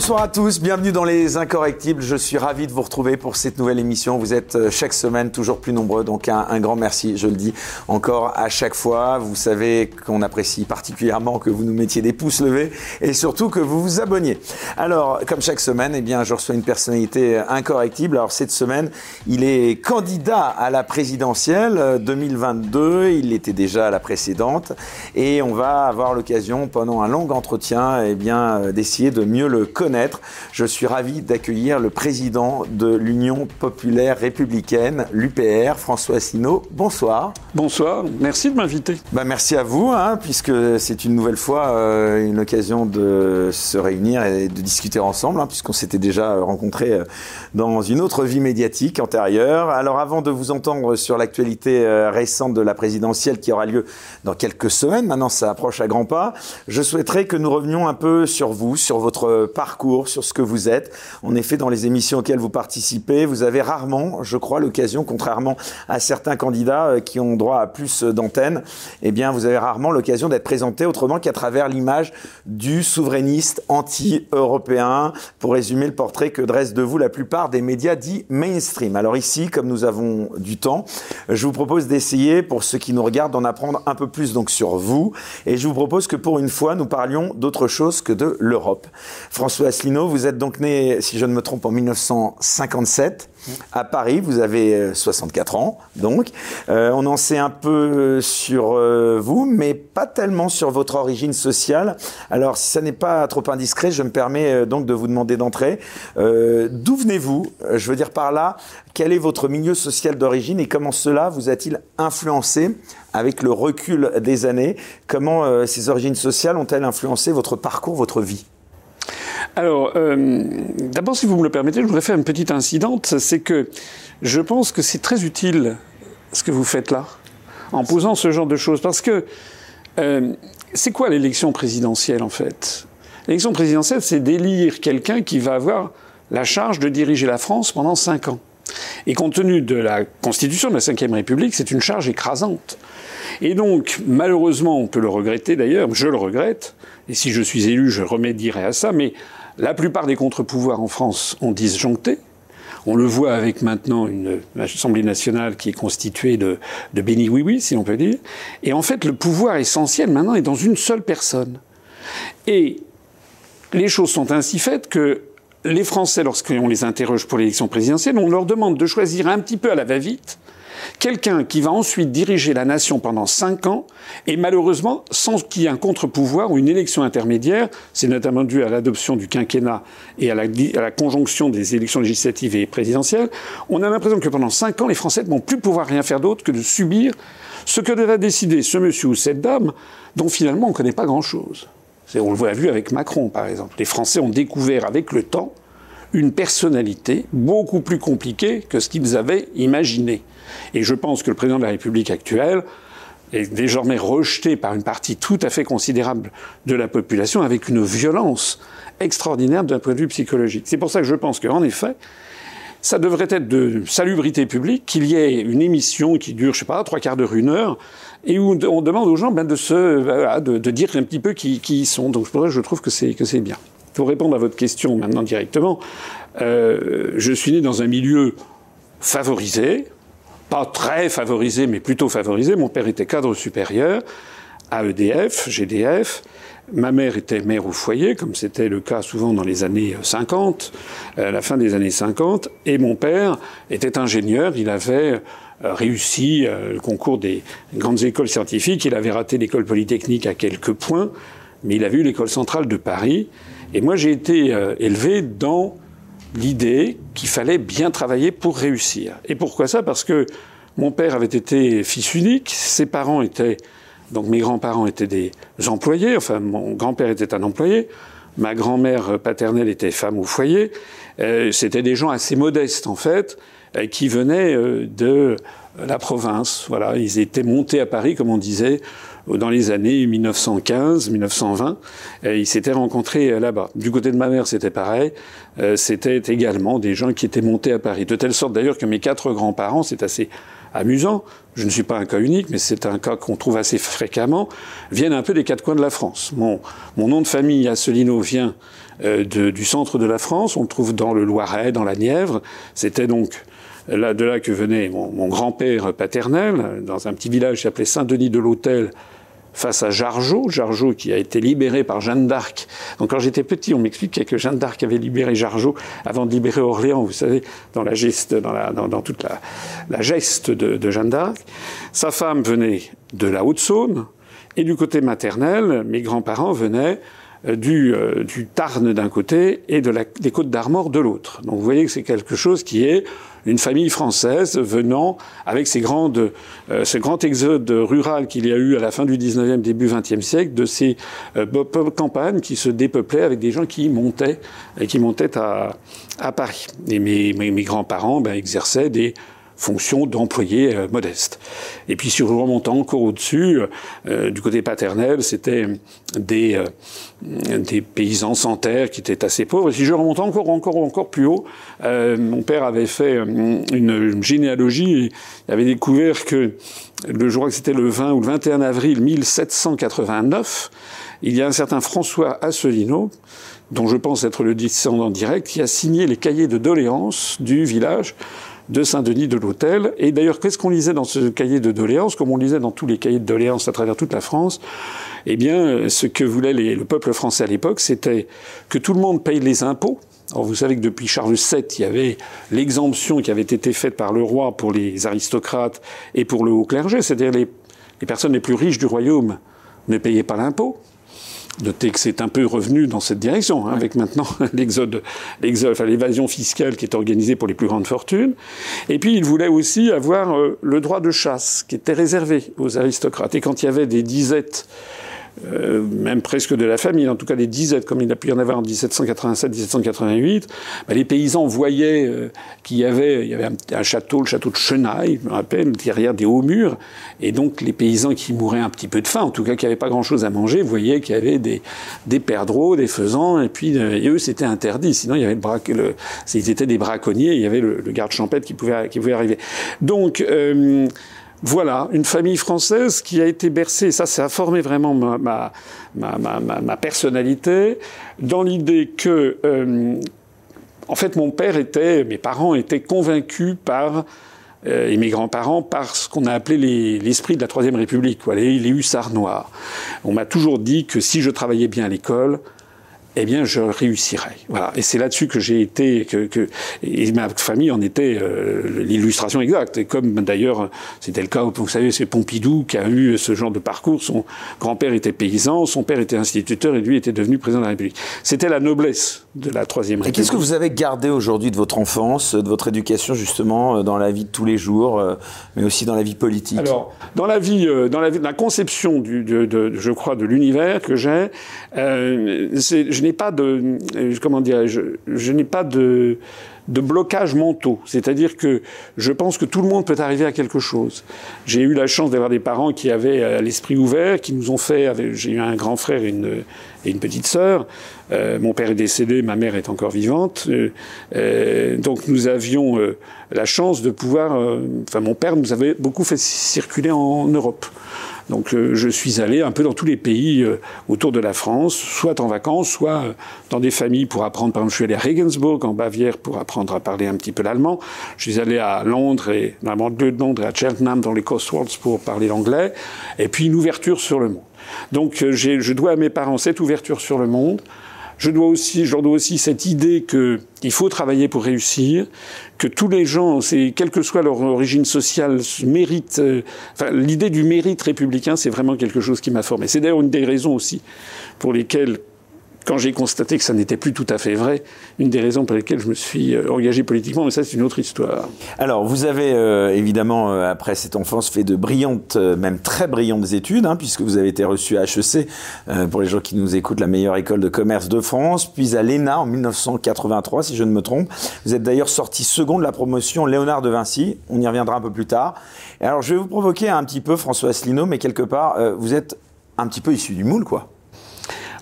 Bonsoir à tous, bienvenue dans Les Incorrectibles. Je suis ravi de vous retrouver pour cette nouvelle émission. Vous êtes euh, chaque semaine toujours plus nombreux, donc un, grand merci, je le dis encore à chaque fois. Vous savez qu'on apprécie particulièrement que vous nous mettiez des pouces levés et surtout que vous vous abonniez. Alors, comme chaque semaine, eh bien, je reçois une personnalité incorrectible. Alors, cette semaine, il est candidat à la présidentielle 2022. Euh, il était déjà à la précédente et on va avoir l'occasion pendant un long entretien, eh bien, euh, d'essayer de mieux le connaître. Je suis ravi d'accueillir le président de l'Union populaire républicaine, l'UPR, François Asselineau. Bonsoir. Bonsoir, merci de m'inviter. Bah, merci à vous, hein, puisque c'est une nouvelle fois euh, une occasion de se réunir et de discuter ensemble, hein, puisqu'on s'était déjà rencontrés euh, dans une autre vie médiatique antérieure. Alors avant de vous entendre sur l'actualité euh, récente de la présidentielle qui aura lieu dans quelques semaines, maintenant ça approche à grands pas, je souhaiterais que nous revenions un peu sur vous, sur votre parcours, sur ce que vous êtes. En effet, dans les émissions auxquelles vous participez, vous avez rarement, je crois, l'occasion, contrairement à certains candidats euh, qui ont droit à plus d'antennes, eh bien, vous avez rarement l'occasion d'être présenté autrement qu'à travers l'image du souverainiste anti-européen, pour résumer le portrait que dressent de vous la plupart des médias dits mainstream. Alors ici, comme nous avons du temps, je vous propose d'essayer, pour ceux qui nous regardent, d'en apprendre un peu plus donc sur vous, et je vous propose que pour une fois, nous parlions d'autre chose que de l'Europe. François Vous êtes donc né, si je ne me trompe, en 1957 à Paris. Vous avez 64 euh, ans, donc. Euh, on en sait un peu euh, sur vous, mais pas tellement sur votre origine sociale. Alors, si ça n'est pas trop indiscret, je me permets donc de vous demander d'entrer. D'où venez-vous? Je veux dire par là, quel est votre milieu social d'origine et comment cela vous a-t-il influencé avec le recul des années? Comment ces origines sociales ont-elles influencé votre parcours, votre vie? Alors, euh, d'abord, si vous me le permettez, je voudrais faire une petite incidente. C'est que je pense que c'est très utile ce que vous faites là, en posant ce genre de choses. Parce que euh, c'est quoi l'élection présidentielle, en fait? L'élection présidentielle, c'est d'élire quelqu'un qui va avoir la charge de diriger la France pendant cinq ans. Et compte tenu de la constitution de la Ve République, c'est une charge écrasante. Et donc, malheureusement, on peut le regretter d'ailleurs, je le regrette, et si je suis élu, je remédierai à ça, mais la plupart des contre-pouvoirs en France ont disjoncté. On le voit avec maintenant une Assemblée nationale qui est constituée de, de béni oui oui, si on peut dire. Et en fait, le pouvoir essentiel maintenant est dans une seule personne. Et les choses sont ainsi faites que les Français, lorsqu'on les interroge pour l'élection présidentielle, on leur demande de choisir un petit peu à la va-vite quelqu'un qui va ensuite diriger la nation pendant cinq ans, et malheureusement, sans qu'il y ait un contre-pouvoir ou une élection intermédiaire, c'est notamment dû à l'adoption du quinquennat et à la, conjonction des élections législatives et présidentielles, on a l'impression que pendant cinq ans, les Français ne vont plus pouvoir rien faire d'autre que de subir ce que devrait décider ce monsieur ou cette dame, dont finalement on ne connaît pas grand-chose. On le vu avec Macron, par exemple. Les Français ont découvert avec le temps une personnalité beaucoup plus compliquée que ce qu'ils avaient imaginé. Et je pense que le président de la République actuelle est désormais rejeté par une partie tout à fait considérable de la population avec une violence extraordinaire d'un point de vue psychologique. C'est pour ça que je pense qu'en effet, ça devrait être de salubrité publique qu'il y ait une émission qui dure, je sais pas, trois quarts d'heure, une heure, et où on demande aux gens ben, de, se, de, dire un petit peu qui, qui ils sont. Donc pour ça, je trouve que c'est, que c'est bien. Pour répondre à votre question maintenant directement, euh, je suis né dans un milieu favorisé, pas très favorisé, mais plutôt favorisé. Mon père était cadre supérieur à EDF, GDF. Ma mère était mère au foyer, comme c'était le cas souvent dans les années 50, à euh, la fin des années 50. Et mon père était ingénieur. Il avait euh, réussi euh, le concours des grandes écoles scientifiques. Il avait raté l'école polytechnique à quelques points, mais il avait eu l'école centrale de Paris. Et moi, j'ai été élevé dans l'idée qu'il fallait bien travailler pour réussir. Et pourquoi ça? Parce que mon père avait été fils unique, ses parents étaient, donc mes grands-parents étaient des employés, enfin mon grand-père était un employé, ma grand-mère paternelle était femme au foyer, euh, c'était des gens assez modestes en fait, euh, qui venaient euh, de la province. Voilà, ils étaient montés à Paris, comme on disait, dans les années 1915-1920. Ils s'étaient rencontrés là-bas. Du côté de ma mère, c'était pareil. C'était également des gens qui étaient montés à Paris. De telle sorte d'ailleurs que mes quatre grands-parents, c'est assez amusant, je ne suis pas un cas unique, mais c'est un cas qu'on trouve assez fréquemment, viennent un peu des quatre coins de la France. Mon, nom de famille, Asselineau, vient euh, du centre de la France, on le trouve dans le Loiret, dans la Nièvre. C'était donc là, de là que venait mon, mon grand-père paternel, dans un petit village qui s'appelait Saint-Denis de l'Hôtel, face à Jargeau, Jargeau qui a été libéré par Jeanne d'Arc. Donc quand j'étais petit, on m'expliquait que Jeanne d'Arc avait libéré Jargeau avant de libérer Orléans, vous savez, dans la geste, dans, toute la, geste de, Jeanne d'Arc. Sa femme venait de la Haute-Saône, et du côté maternel, mes grands-parents venaient du, euh, du Tarn d'un côté et de la, des Côtes d'Armor de l'autre. Donc vous voyez que c'est quelque chose qui est une famille française venant avec ces grandes, euh, ce grand exode rural qu'il y a eu à la fin du 19e, début 20e siècle, de ces euh, campagnes qui se dépeuplaient avec des gens qui montaient, et qui montaient à, à Paris. Et mes, mes, mes grands-parents ben, exerçaient des fonction d'employés euh, modestes. Et puis sur remontant encore au-dessus, euh, du côté paternel, c'était des, euh, des paysans sans terre qui étaient assez pauvres. Et si je remonte encore, encore, encore plus haut, euh, mon père avait fait une, une généalogie et avait découvert que le jour que c'était le 20 ou le 21 avril 1789, il y a un certain François Asselineau, dont je pense être le descendant direct, qui a signé les cahiers de doléances du village de Saint-Denis de l'Hôtel. Et d'ailleurs, qu'est-ce qu'on lisait dans ce cahier de doléances, comme on lisait dans tous les cahiers de doléances à travers toute la France Eh bien, ce que voulait les, le peuple français à l'époque, c'était que tout le monde paye les impôts. Alors vous savez que depuis Charles VII, il y avait l'exemption qui avait été faite par le roi pour les aristocrates et pour le haut clergé, c'est-à-dire les, les personnes les plus riches du royaume ne payaient pas l'impôt. Notez que c'est un peu revenu dans cette direction, hein, avec maintenant l'exode, l'exode, enfin, l'évasion fiscale qui est organisée pour les plus grandes fortunes. Et puis, il voulait aussi avoir euh, le droit de chasse, qui était réservé aux aristocrates. Et quand il y avait des disettes euh, même presque de la famille, en tout cas des dizaines, comme il a pu y en avoir en 1787-1788, ben, les paysans voyaient euh, qu'il y avait, un, château, le château de Chenaille, je me rappelle, derrière des hauts murs, et donc les paysans qui mouraient un petit peu de faim, en tout cas qui n'avaient pas grand-chose à manger, voyaient qu'il y avait des, des perdreaux, des faisans, et puis euh, eux c'était interdit, sinon ils étaient des braconniers, il y avait le, garde champêtre qui pouvait, qui pouvait arriver. Donc voilà, une famille française qui a été bercée, ça, ça a formé vraiment ma, ma, personnalité, dans l'idée que, euh, en fait, mon père était, mes parents étaient convaincus par, euh, et mes grands-parents, par ce qu'on a appelé l'esprit les, de la Troisième République, quoi, les hussards noirs. On m'a toujours dit que si je travaillais bien à l'école, eh bien, je réussirai. Voilà. Et c'est là-dessus que j'ai été, que, que, et ma famille en était euh, l'illustration exacte. Et comme d'ailleurs, c'était le cas, vous savez, c'est Pompidou qui a eu ce genre de parcours. Son grand-père était paysan, son père était instituteur et lui était devenu président de la République. C'était la noblesse de la Troisième République. Et qu'est-ce que vous avez gardé aujourd'hui de votre enfance, de votre éducation, justement, euh, dans la vie de tous les jours, euh, mais aussi dans la vie politique? Alors, dans la vie, dans la, vie, la conception, du, de, de, je crois, de l'univers que j'ai, euh, je n'ai pas de, comment dirais je, n'ai pas de, de blocage mentaux. C'est-à-dire que je pense que tout le monde peut arriver à quelque chose. J'ai eu la chance d'avoir des parents qui avaient l'esprit ouvert, qui nous ont fait. J'ai eu un grand frère et une, et une petite sœur. Euh, mon père est décédé, ma mère est encore vivante. Euh, euh, donc nous avions la chance de pouvoir. Enfin, mon père nous avait beaucoup fait circuler en Europe. Donc euh, je suis allé un peu dans tous les pays euh, autour de la France, soit en vacances, soit euh, dans des familles pour apprendre. Par exemple, je suis allé à Regensburg, en Bavière, pour apprendre à parler un petit peu l'allemand. Je suis allé à Londres, et dans la banlieue de Londres, et à Cheltenham, dans les Cotswolds, pour parler l'anglais. Et puis une ouverture sur le monde. Donc je dois à mes parents cette ouverture sur le monde. Je dois aussi, je leur dois aussi cette idée qu'il faut travailler pour réussir, que tous les gens, quelle que soit leur origine sociale, méritent. Euh, enfin, l'idée du mérite républicain, c'est vraiment quelque chose qui m'a formé. C'est d'ailleurs une des raisons aussi pour lesquelles quand j'ai constaté que ça n'était plus tout à fait vrai, une des raisons pour lesquelles je me suis euh, engagé politiquement, mais ça c'est une autre histoire. Alors vous avez euh, évidemment, euh, après cette enfance, fait de brillantes, même très brillantes études, hein, puisque vous avez été reçu à HEC, pour les gens qui nous écoutent, la meilleure école de commerce de France, puis à l'ENA en 1983, si je ne me trompe. Vous êtes d'ailleurs sorti second de la promotion Léonard de Vinci, on y reviendra un peu plus tard. Alors je vais vous provoquer un petit peu, François Asselineau, mais quelque part, vous êtes un petit peu issu du moule, quoi.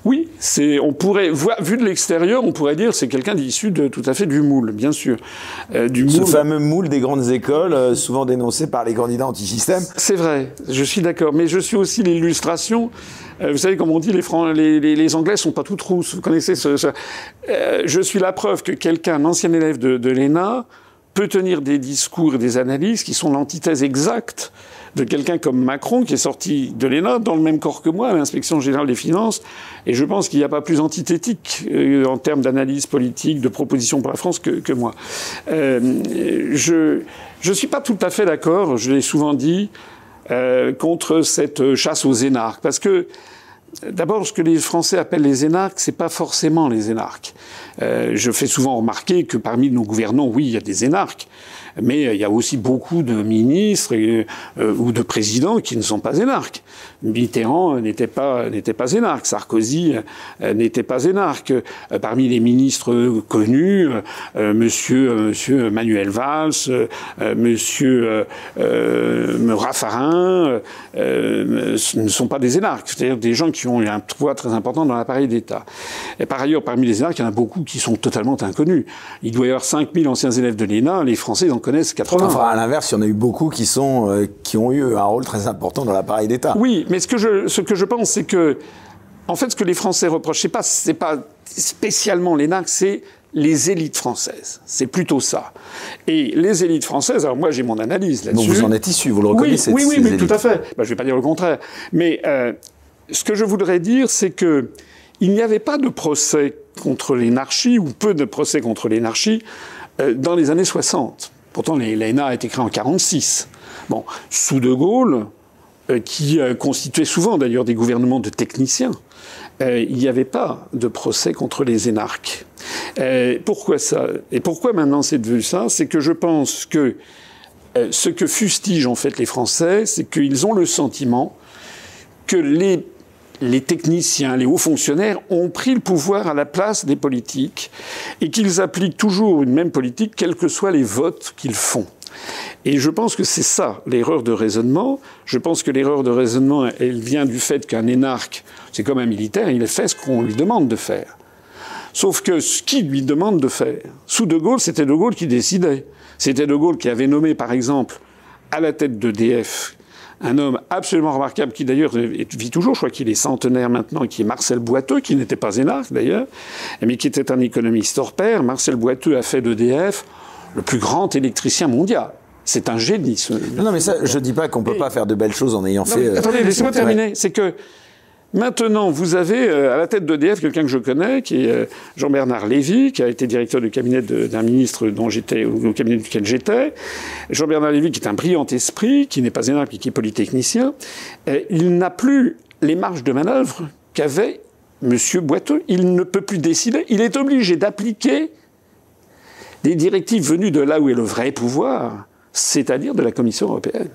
Oui, c'est, on pourrait, vu de l'extérieur, on pourrait dire c'est quelqu'un issu de tout à fait du moule, bien sûr. Euh, du Ce fameux moule des grandes écoles, euh, souvent dénoncé par les candidats anti-système. C'est vrai, je suis d'accord. Mais je suis aussi l'illustration. Euh, vous savez, comme on dit, les, les, les, Anglais sont pas tous trousses. Vous connaissez ce. je suis la preuve que quelqu'un, un ancien élève de, de l'ENA, peut tenir des discours et des analyses qui sont l'antithèse exacte de quelqu'un comme Macron qui est sorti de l'ENA dans le même corps que moi à l'inspection générale des finances. Et je pense qu'il n'y a pas plus antithétique euh, en termes d'analyse politique, de proposition pour la France que, moi. Euh, je ne suis pas tout à fait d'accord, je l'ai souvent dit, euh, contre cette chasse aux énarques. Parce que D'abord, ce que les Français appellent les énarques, c'est pas forcément les énarques. je fais souvent remarquer que parmi nos gouvernants, oui, il y a des énarques, mais il y a aussi beaucoup de ministres euh, ou de présidents qui ne sont pas énarques. Mitterrand n'était pas n'était pas énarque, Sarkozy euh, n'était pas énarque. Euh, parmi les ministres connus, Monsieur Manuel Valls, Monsieur Raffarin ne sont pas des énarques, c'est-à-dire des gens qui ont eu un poids très important dans l'appareil d'État. Et par ailleurs, parmi les énarques, il y en a beaucoup qui sont totalement inconnus. Il doit y avoir 5000 anciens élèves de l'ENA, les Français en connaissent 80. Enfin, à l'inverse, il y en a eu beaucoup qui, sont, euh, qui ont eu un rôle très important dans l'appareil d'État. Oui, mais ce que je, ce que je pense, c'est que, en fait, ce que les Français reprochent, c'est pas, c'est pas spécialement les NAC, c'est les élites françaises. C'est plutôt ça. Et les élites françaises, alors moi j'ai mon analyse là-dessus. Donc vous en êtes issu, vous le reconnaissez. Oui, oui, oui, tout à fait. Ben, je ne vais pas dire le contraire. Mais euh, ce que je voudrais dire, c'est que il n'y avait pas de procès contre l'énarchie, ou peu de procès contre l'énarchie, euh, dans les années 60. Pourtant, l'ENA a été créée en 1946. Bon, sous De Gaulle, euh, qui euh, constituait souvent d'ailleurs des gouvernements de techniciens, euh, il n'y avait pas de procès contre les énarques. pourquoi ça? Et pourquoi maintenant c'est devenu ça? C'est que je pense que ce que fustigent en fait les Français, c'est qu'ils ont le sentiment que les les techniciens, les hauts fonctionnaires ont pris le pouvoir à la place des politiques et qu'ils appliquent toujours une même politique, quels que soient les votes qu'ils font. Et je pense que c'est ça, l'erreur de raisonnement. Je pense que l'erreur de raisonnement, elle vient du fait qu'un énarque, c'est comme un militaire, il fait ce qu'on lui demande de faire. Sauf que ce qu'il lui demande de faire, sous De Gaulle, c'était De Gaulle qui décidait. C'était De Gaulle qui avait nommé, par exemple, à la tête d'EDF un homme absolument remarquable qui d'ailleurs vit toujours, je crois qu'il est centenaire maintenant, qui est Marcel Boiteux, qui n'était pas énarque d'ailleurs, mais qui était un économiste hors pair. Marcel Boiteux a fait d'EDF le plus grand électricien mondial. C'est un génie. Non, non, mais ça, je dis pas qu'on peut pas faire de belles choses en ayant fait. Euh, attendez, laissez-moi terminer. C'est que Maintenant, vous avez euh, à la tête d'EDF quelqu'un que je connais, qui est euh, Jean-Bernard Lévy, qui a été directeur du cabinet d'un ministre dont j'étais, au cabinet duquel j'étais. Jean-Bernard Lévy, qui est un brillant esprit, qui n'est pas énorme, qui est polytechnicien. il n'a plus les marges de manœuvre qu'avait M. Boiteux. Il ne peut plus décider. Il est obligé d'appliquer des directives venues de là où est le vrai pouvoir, c'est-à-dire de la Commission européenne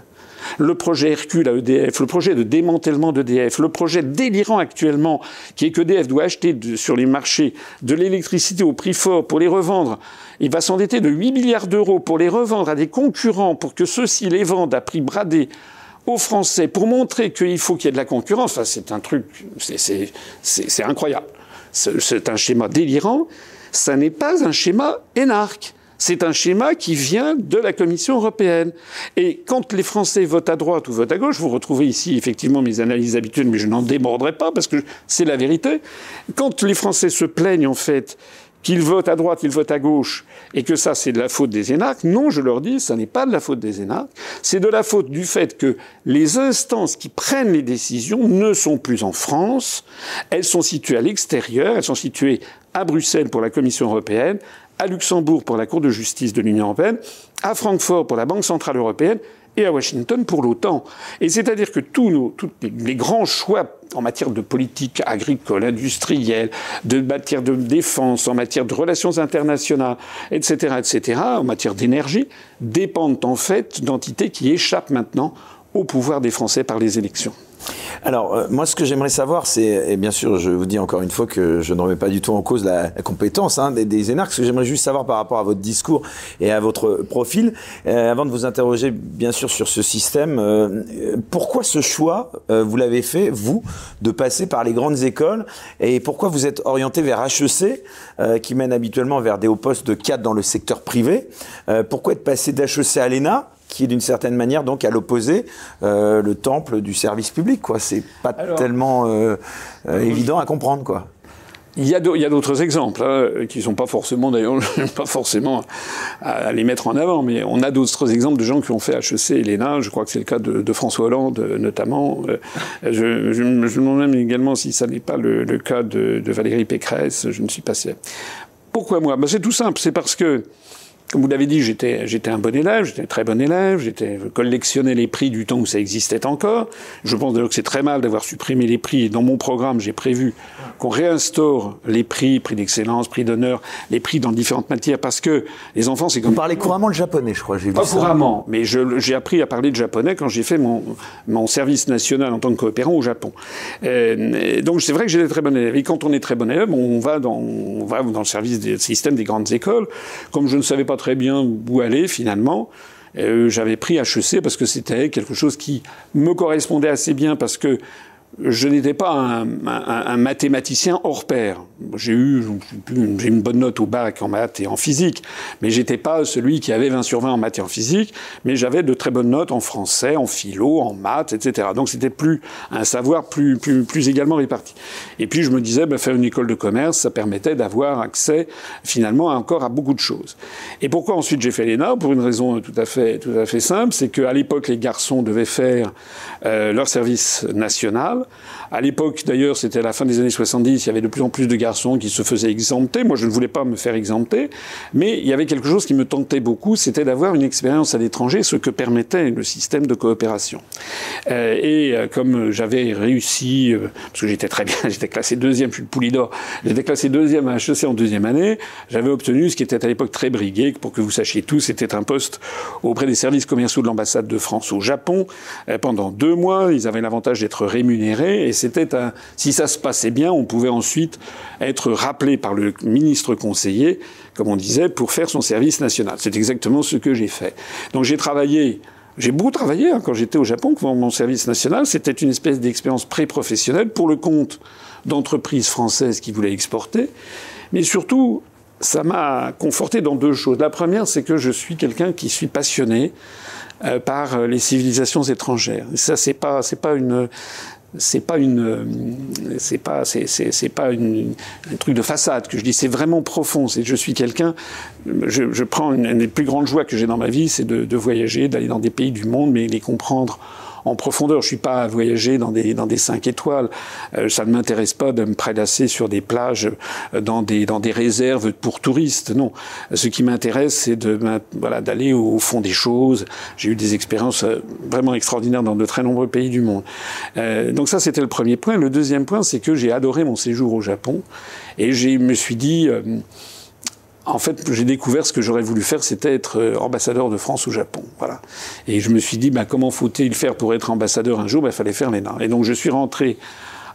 le projet Hercule à EDF, le projet de démantèlement d'EDF, le projet délirant actuellement qui est qu'EDF doit acheter sur les marchés de l'électricité au prix fort pour les revendre. Il va s'endetter de 8 milliards d'euros pour les revendre à des concurrents pour que ceux-ci les vendent à prix bradé aux Français pour montrer qu'il faut qu'il y ait de la concurrence. Enfin, c'est un truc, c'est incroyable. C'est un schéma délirant. Ça n'est pas un schéma énarque. C'est un schéma qui vient de la Commission européenne. Et quand les Français votent à droite ou votent à gauche, vous retrouvez ici effectivement mes analyses habituelles, mais je n'en déborderai pas parce que c'est la vérité. Quand les Français se plaignent en fait qu'ils votent à droite, qu'ils votent à gauche, et que ça, c'est de la faute des énarques. Non, je leur dis, ça n'est pas de la faute des énarques. C'est de la faute du fait que les instances qui prennent les décisions ne sont plus en France. Elles sont situées à l'extérieur. Elles sont situées à Bruxelles pour la Commission européenne, à Luxembourg pour la Cour de justice de l'Union européenne, à Francfort pour la Banque centrale européenne et à Washington pour l'OTAN. Et c'est-à-dire que tous nos, tous les grands choix en matière de politique agricole, industrielle, de matière de défense, en matière de relations internationales, etc., etc., en matière d'énergie, dépendent en fait d'entités qui échappent maintenant au pouvoir des Français par les élections. Alors, euh, moi, ce que j'aimerais savoir, c'est, et bien sûr, je vous dis encore une fois que je ne remets pas du tout en cause la, compétence hein, des, des énarques, ce que j'aimerais juste savoir par rapport à votre discours et à votre profil, euh, avant de vous interroger, bien sûr, sur ce système, euh, pourquoi ce choix, vous l'avez fait, vous, de passer par les grandes écoles, et pourquoi vous êtes orienté vers HEC, qui mène habituellement vers des hauts postes de cadre dans le secteur privé? Pourquoi être passé d'HEC à l'ENA? Qui est d'une certaine manière donc à l'opposé euh, le temple du service public. Quoi, c'est pas tellement euh, euh, évident à comprendre, quoi. Il y a d'autres exemples hein, qui sont pas forcément d'ailleurs pas forcément à, les mettre en avant, mais on a d'autres exemples de gens qui ont fait HEC et l'ENA. Je crois que c'est le cas de, François Hollande notamment. Je, je, me demande même également si ça n'est pas le, cas de, Valérie Pécresse. Je ne suis pas sûr. Pourquoi moi? Ben C'est tout simple. C'est parce que comme vous l'avez dit, j'étais, j'étais un bon élève, j'étais un très bon élève, j'étais, je collectionnais les prix du temps où ça existait encore. Je pense d'ailleurs que c'est très mal d'avoir supprimé les prix. Dans mon programme, j'ai prévu qu'on réinstaure les prix, prix d'excellence, prix d'honneur, les prix dans différentes matières, parce que les enfants, c'est comme... Vous parlez couramment le japonais, je crois, j'ai vu Pas couramment, mais j'ai appris à parler de japonais quand j'ai fait mon, mon service national en tant que coopérant au Japon. Euh, donc c'est vrai que j'étais très bon élève. Et quand on est très bon élève, on va dans, on va dans le service des systèmes des grandes écoles. Comme je ne savais pas très bien où aller finalement. Euh, j'avais pris HEC parce que c'était quelque chose qui me correspondait assez bien parce que je n'étais pas un, mathématicien hors pair. J'ai eu j'ai une bonne note au bac en maths et en physique, mais j'étais pas celui qui avait 20 sur 20 en maths et en physique, mais j'avais de très bonnes notes en français, en philo, en maths, etc. Donc c'était plus un savoir plus, plus, plus également réparti. Et puis je me disais, bah, faire une école de commerce, ça permettait d'avoir accès finalement encore à beaucoup de choses. Et pourquoi ensuite j'ai fait l'ENA? Pour une raison tout à fait, tout à fait simple, c'est qu'à l'époque les garçons devaient faire leur service national à l'époque, d'ailleurs, c'était à la fin des années 70, il y avait de plus en plus de garçons qui se faisaient exempter. Moi, je ne voulais pas me faire exempter, mais il y avait quelque chose qui me tentait beaucoup, c'était d'avoir une expérience à l'étranger, ce que permettait le système de coopération. Euh, et euh, comme j'avais réussi, euh, parce que j'étais très bien, j'étais classé deuxième, je suis le Poulidor, j'étais classé deuxième à HEC en deuxième année, j'avais obtenu ce qui était à l'époque très brigué, pour que vous sachiez tout, c'était un poste auprès des services commerciaux de l'ambassade de France au Japon pendant deux mois. Ils avaient l'avantage d'être rémunérés c'était un, si ça se passait bien, on pouvait ensuite être rappelé par le ministre conseiller, comme on disait, pour faire son service national. C'est exactement ce que j'ai fait. Donc j'ai travaillé j'ai beaucoup travaillé hein, quand j'étais au Japon pour mon service national. C'était une espèce d'expérience pré-professionnelle pour le compte d'entreprises françaises qui voulaient exporter. Mais surtout, ça m'a conforté dans deux choses. La première, c'est que je suis quelqu'un qui suis passionné euh, par les civilisations étrangères. Ça, c'est pas, c'est pas une, c'est pas une c'est pas c'est pas une, un truc de façade que je dis c'est vraiment profond. C'est je suis quelqu'un je, je, prends une, des plus grandes joies que j'ai dans ma vie c'est de voyager d'aller dans des pays du monde mais les comprendre en profondeur. Je suis pas à voyager dans des dans des cinq étoiles. Euh, ça ne m'intéresse pas de me prélasser sur des plages euh, dans des dans des réserves pour touristes. Non. Ce qui m'intéresse, c'est de voilà d'aller au, fond des choses. J'ai eu des expériences euh, vraiment extraordinaires dans de très nombreux pays du monde. Euh, donc ça, c'était le premier point. Le deuxième point, c'est que j'ai adoré mon séjour au Japon et je me suis dit en fait, j'ai découvert ce que j'aurais voulu faire, c'était être euh, ambassadeur de France au Japon. Voilà. Et je me suis dit, bah, comment faut-il faire pour être ambassadeur un jour? Il bah, fallait faire l'ENA. Et donc, je suis rentré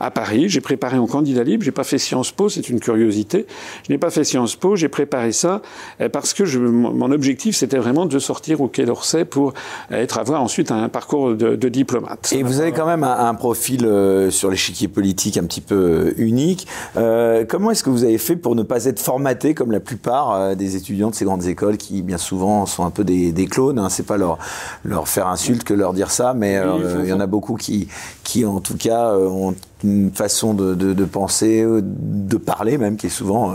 à Paris. J'ai préparé un candidat libre. J'ai pas fait Sciences Po, c'est une curiosité. Je n'ai pas fait Sciences Po. J'ai préparé ça euh, parce que je, mon objectif, c'était vraiment de sortir au Quai d'Orsay pour euh, être avoir ensuite un parcours de, de diplomate. Et vous avez quand même un, un profil euh, sur l'échiquier politique un petit peu unique. Euh, comment est-ce que vous avez fait pour ne pas être formaté comme la plupart des étudiants de ces grandes écoles qui, bien souvent, sont un peu des, des clones hein. C'est pas leur, leur faire insulte que leur dire ça, mais il y en a beaucoup qui, qui en tout cas ont une façon de, de, de, penser, de parler même, qui est souvent euh,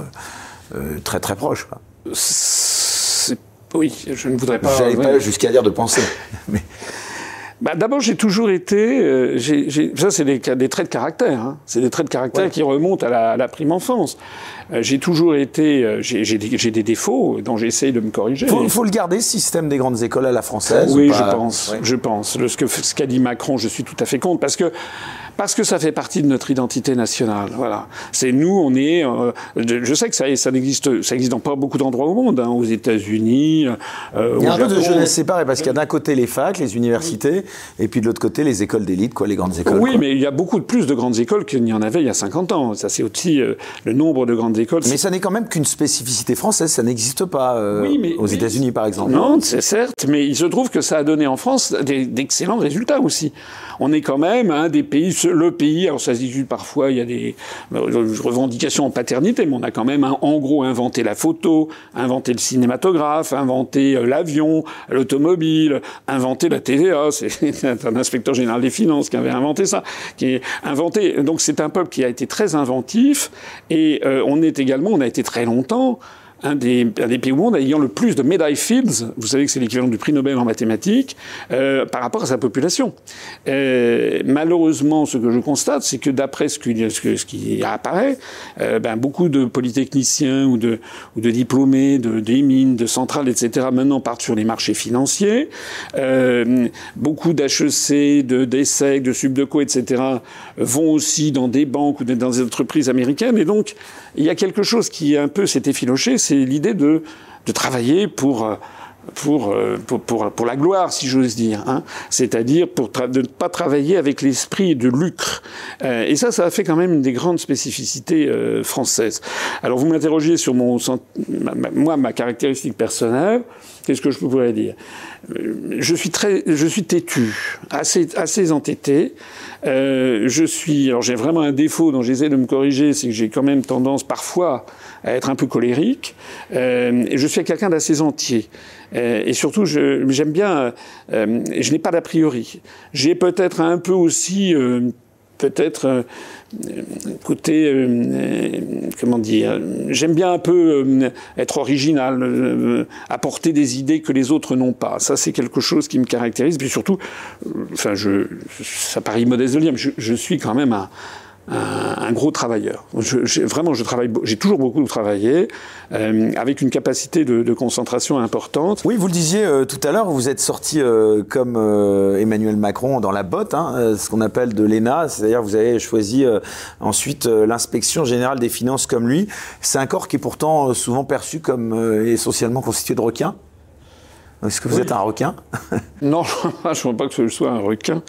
euh très très proche. Quoi. Oui, je ne voudrais pas. J'allais pas jusqu'à dire de penser. Mais... Bah, D'abord, j'ai toujours été. Euh, j ai, j ai, ça, c'est des, des, traits de caractère. Hein. C'est des traits de caractère ouais. qui remontent à la, à la, prime enfance. j'ai toujours été, j'ai des, défauts dont j'essaye de me corriger. Il faut, le garder, ce système des grandes écoles à la française Oui, je pense. Je pense. ce qu'a ce qu'a dit Macron, je suis tout à fait contre, parce que parce que ça fait partie de notre identité nationale. Voilà. C'est nous, on est. Euh, je sais que ça, ça n'existe, ça existe dans pas beaucoup d'endroits au monde, hein, aux États-Unis. Euh, Il y a un peu de jeunesse séparée parce qu'il y a d'un côté les facs, les universités, et puis de l'autre côté les écoles d'élite, quoi, les grandes écoles. Oui, mais il y a beaucoup de plus de grandes écoles qu'il n'y en avait il y a 50 ans. Ça, c'est aussi euh, le nombre de grandes écoles. Mais ça n'est quand même qu'une spécificité française. Ça n'existe pas aux États-Unis, par exemple. Non, c'est certes, mais il se trouve que ça a donné en France d'excellents résultats aussi. On est quand même un des pays le pays. Alors ça se dit parfois, il y a des euh, revendications en paternité, mais on a quand même en gros inventé la photo, inventé le cinématographe, inventé euh, l'avion, l'automobile, inventé la TVA. C'est un inspecteur général des finances qui avait inventé ça, qui est inventé. Donc c'est un peuple qui a été très inventif et euh, on est également, on a été très longtemps un des, pays au monde ayant le plus de médailles Fields, vous savez que c'est l'équivalent du prix Nobel en mathématiques, euh, par rapport à sa population. Euh, malheureusement, ce que je constate, c'est que d'après ce, ce, qui apparaît, euh, ben, beaucoup de polytechniciens ou de, ou de diplômés de, des mines, de centrales, etc., maintenant partent sur les marchés financiers. beaucoup d'HEC, de d'ESSEC, de Subdeco, etc., vont aussi dans des banques ou dans des entreprises américaines. Et donc, il y a quelque chose qui un peu s'est effiloché, c'est l'idée de, de travailler pour euh, pour, pour, pour, pour, la gloire, si j'ose dire. Hein. C'est-à-dire pour de ne pas travailler avec l'esprit de lucre. Euh, et ça, ça a fait quand même une des grandes spécificités euh, françaises. Alors vous m'interrogez sur mon, moi, ma caractéristique personnelle. Qu'est-ce que je pourrais dire? Je suis très, je suis têtu, assez, assez entêté. Euh, je suis, alors j'ai vraiment un défaut dont j'essaie de me corriger, c'est que j'ai quand même tendance parfois à être un peu colérique. Euh, je suis quelqu'un d'assez entier. Euh, et surtout, j'aime bien, euh, je n'ai pas d'a priori. J'ai peut-être un peu aussi euh, peut-être euh, côté, euh, euh, comment dire, j'aime bien un peu être original, apporter des idées que les autres n'ont pas. Ça, c'est quelque chose qui me caractérise. Puis surtout, enfin, je, ça paraît modeste de le dire, mais je, je suis quand même un, un, gros travailleur. Je, vraiment, je travaille, j'ai toujours beaucoup travaillé, euh, avec une capacité de, de, concentration importante. Oui, vous le disiez euh, tout à l'heure, vous êtes sorti euh, comme euh, Emmanuel Macron dans la botte, hein, euh, ce qu'on appelle de l'ENA, c'est-à-dire vous avez choisi ensuite l'inspection générale des finances comme lui. C'est un corps qui est pourtant souvent perçu comme essentiellement constitué de requins? Est-ce que vous êtes un requin? Non, je ne crois pas que je sois un requin.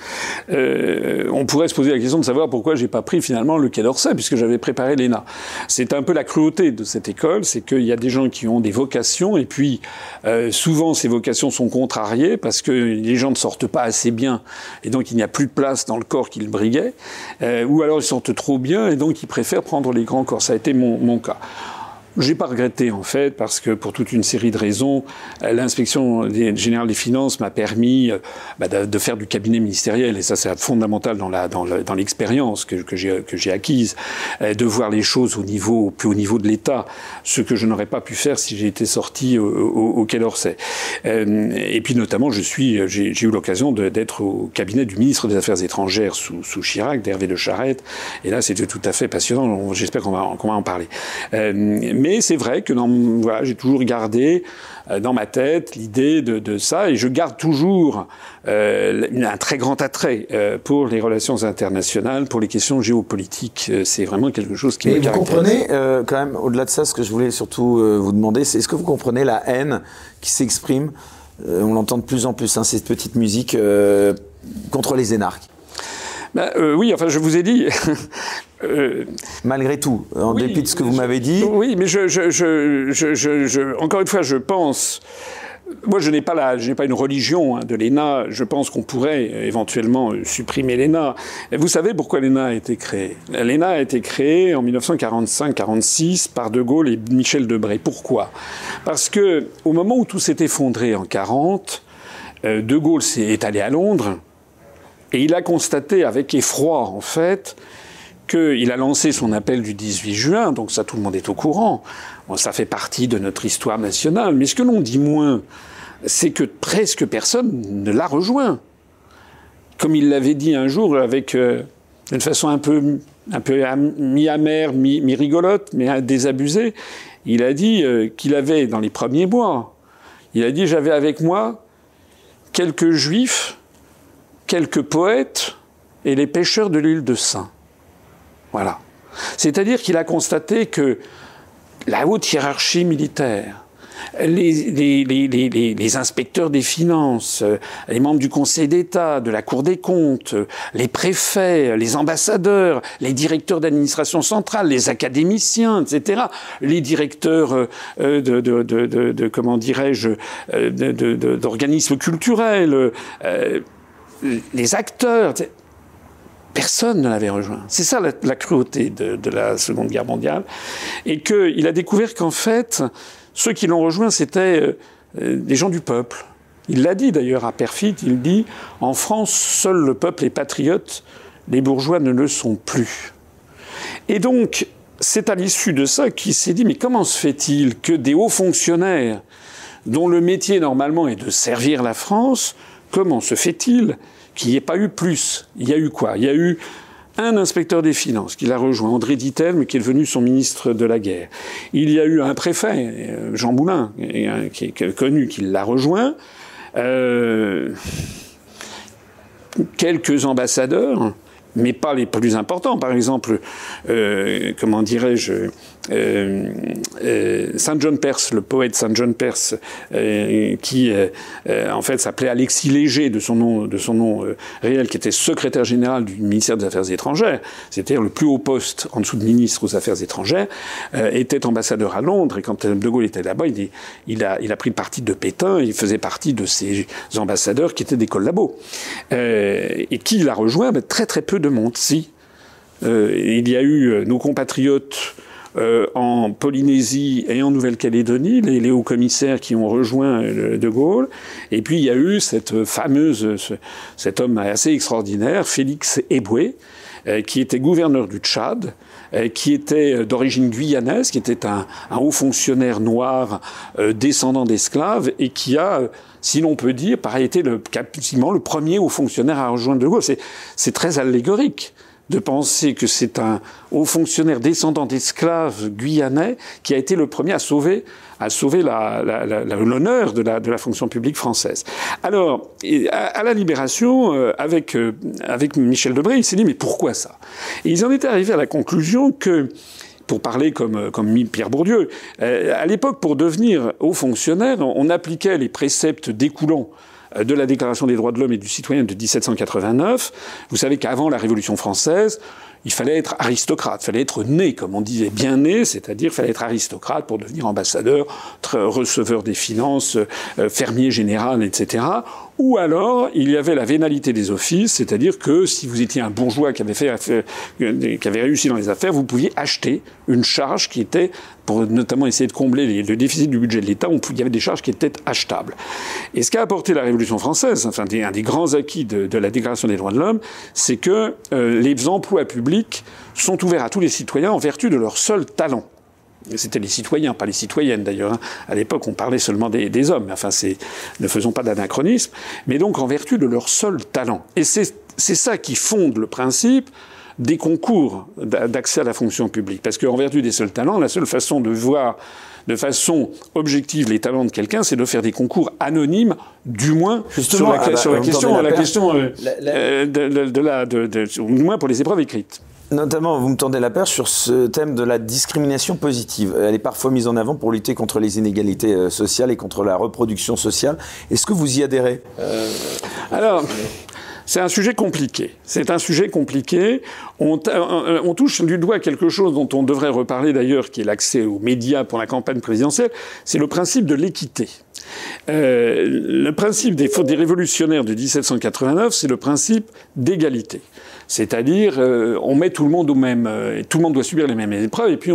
Euh, on pourrait se poser la question de savoir pourquoi j'ai pas pris finalement le Quai d'Orsay, puisque j'avais préparé l'ENA. C'est un peu la cruauté de cette école, c'est qu'il y a des gens qui ont des vocations, et puis euh, souvent ces vocations sont contrariées parce que les gens ne sortent pas assez bien, et donc il n'y a plus de place dans le corps qu'ils briguaient, euh, ou alors ils sortent trop bien, et donc ils préfèrent prendre les grands corps. Ça a été mon, mon cas. J'ai pas regretté en fait parce que pour toute une série de raisons, euh, l'inspection générale des finances m'a permis euh, bah, de, faire du cabinet ministériel et ça c'est fondamental dans l'expérience que, j'ai acquise, euh, de voir les choses au niveau au plus haut niveau de l'État, ce que je n'aurais pas pu faire si j'étais sorti au, au, Quai d'Orsay. Et puis notamment, je suis j'ai eu l'occasion d'être au cabinet du ministre des Affaires étrangères sous, Chirac, d'Hervé de Charette, et là c'était tout à fait passionnant. J'espère qu'on va en parler. C'est vrai que voilà, j'ai toujours gardé euh, dans ma tête l'idée de, de, ça, et je garde toujours euh, un très grand attrait euh, pour les relations internationales, pour les questions géopolitiques. C'est vraiment quelque chose qui et me vous comprenez euh, quand même, au-delà de ça, ce que je voulais surtout vous demander, c'est est-ce que vous comprenez la haine qui s'exprime? On l'entend de plus en plus, hein, cette petite musique contre les énarques. Ben, euh, oui, enfin, je vous ai dit. euh, Malgré tout, en oui, dépit de ce que vous m'avez dit. Oui, mais je, je, je, encore une fois, je pense. Moi, je n'ai pas, la, je n'ai pas une religion hein, de l'ENA. Je pense qu'on pourrait éventuellement supprimer l'ENA. Vous savez pourquoi l'ENA a été créée? L'ENA a été créée en 1945-46 par De Gaulle et Michel Debré. Pourquoi? Parce que au moment où tout s'est effondré en 40, euh, De Gaulle est allé à Londres et il a constaté avec effroi, en fait, qu'il a lancé son appel du 18 juin, donc ça tout le monde est au courant. Ça fait partie de notre histoire nationale. Mais ce que l'on dit moins, c'est que presque personne ne l'a rejoint. Comme il l'avait dit un jour avec, euh, d'une façon un peu un peu mi-amère, mi-rigolote, mais désabusée. Il a dit euh, qu'il avait, dans les premiers mois, il a dit J'avais avec moi quelques juifs, quelques poètes et les pêcheurs de l'île de Saint. Voilà. C'est-à-dire qu'il a constaté que la haute hiérarchie militaire, les, inspecteurs des finances, les membres du Conseil d'État, de la Cour des comptes, les préfets, les ambassadeurs, les directeurs d'administration centrale, les académiciens, etc., les directeurs euh, de, de, comment dirais-je, euh, d'organismes culturels, euh, les acteurs. Personne ne l'avait rejoint. C'est ça la, cruauté de, la Seconde Guerre mondiale. Et qu'il a découvert qu'en fait, ceux qui l'ont rejoint, c'était euh, euh, des gens du peuple. Il l'a dit d'ailleurs à Perfit, il dit En France, seul le peuple est patriote, les bourgeois ne le sont plus. Et donc, c'est à l'issue de ça qu'il s'est dit Mais comment se fait-il que des hauts fonctionnaires, dont le métier normalement est de servir la France, comment se fait-il qu'il n'y ait pas eu plus? Il y a eu quoi? Il y a eu un inspecteur des finances qui l'a rejoint, André Dittel, qui est devenu son ministre de la guerre. Il y a eu un préfet, euh, Jean Boulin, qui est connu, qui l'a rejoint. Euh, quelques ambassadeurs, mais pas les plus importants. Par exemple, euh, comment dirais-je, Saint John Perse, le poète Saint John Perse, euh, qui en fait s'appelait Alexis Léger de son nom, de son nom réel, qui était secrétaire général du ministère des Affaires étrangères, c'est-à-dire le plus haut poste en dessous de ministre aux Affaires étrangères, était ambassadeur à Londres. Et quand De Gaulle était là-bas, il, a, pris parti de Pétain. Il faisait partie de ces ambassadeurs qui étaient des collabos et qui l'a rejoint. Ben, très très peu de monde. Si il y a eu nos compatriotes euh, en Polynésie et en Nouvelle-Calédonie, les, hauts commissaires qui ont rejoint euh, De Gaulle. Et puis il y a eu cette fameuse, cet homme assez extraordinaire, Félix Eboué, euh, qui était gouverneur du Tchad, qui était d'origine guyanaise, qui était un, haut fonctionnaire noir descendant d'esclaves et qui a si l'on peut dire, pareil, été le, le premier haut fonctionnaire à rejoindre De Gaulle. C'est très allégorique de penser que c'est un haut fonctionnaire descendant d'esclaves guyanais qui a été le premier à sauver, à sauver l'honneur de la, fonction publique française. Alors, à, la Libération, euh, avec, euh, avec Michel Debré, il s'est dit mais pourquoi ça? Et ils en étaient arrivés à la conclusion que pour parler comme, comme Pierre Bourdieu. Euh, à l'époque, pour devenir haut fonctionnaire, on appliquait les préceptes découlant euh, de la Déclaration des droits de l'homme et du citoyen de 1789. Vous savez qu'avant la Révolution française, il fallait être aristocrate, il fallait être né, comme on disait, bien né, c'est-à-dire fallait être aristocrate pour devenir ambassadeur, receveur des finances, euh, fermier général, etc. Ou alors, il y avait la vénalité des offices, c'est-à-dire que si vous étiez un bourgeois qui avait, fait, qui avait réussi dans les affaires, vous pouviez acheter une charge qui était, pour notamment essayer de combler le déficit du budget de l'État, il y avait des charges qui étaient achetables. Et ce qu'a apporté la Révolution française, enfin un des grands acquis de, la Déclaration des droits de l'homme, c'est que euh, les emplois publics sont ouverts à tous les citoyens en vertu de leur seul talent. C'était les citoyens, pas les citoyennes d'ailleurs. Hein. À l'époque, on parlait seulement des, hommes. Enfin, ne faisons pas d'anachronisme. Mais donc, en vertu de leur seul talent. Et c'est ça qui fonde le principe des concours d'accès à la fonction publique. Parce qu'en vertu des seuls talents, la seule façon de voir de façon objective les talents de quelqu'un, c'est de faire des concours anonymes, du moins sur la, question, la question, la question de, de, la, de, du moins pour les épreuves écrites. Notamment, vous me tendez la perche sur ce thème de la discrimination positive. Elle est parfois mise en avant pour lutter contre les inégalités euh, sociales et contre la reproduction sociale. Est-ce que vous y adhérez? Euh, Alors, c'est un sujet compliqué. C'est un sujet compliqué. On, euh, on, touche du doigt quelque chose dont on devrait reparler d'ailleurs, qui est l'accès aux médias pour la campagne présidentielle. C'est le principe de l'équité. Euh, le principe des, des révolutionnaires de 1789, c'est le principe d'égalité. C'est-à-dire, euh, on met tout le monde au même, euh, tout le monde doit subir les mêmes épreuves, et puis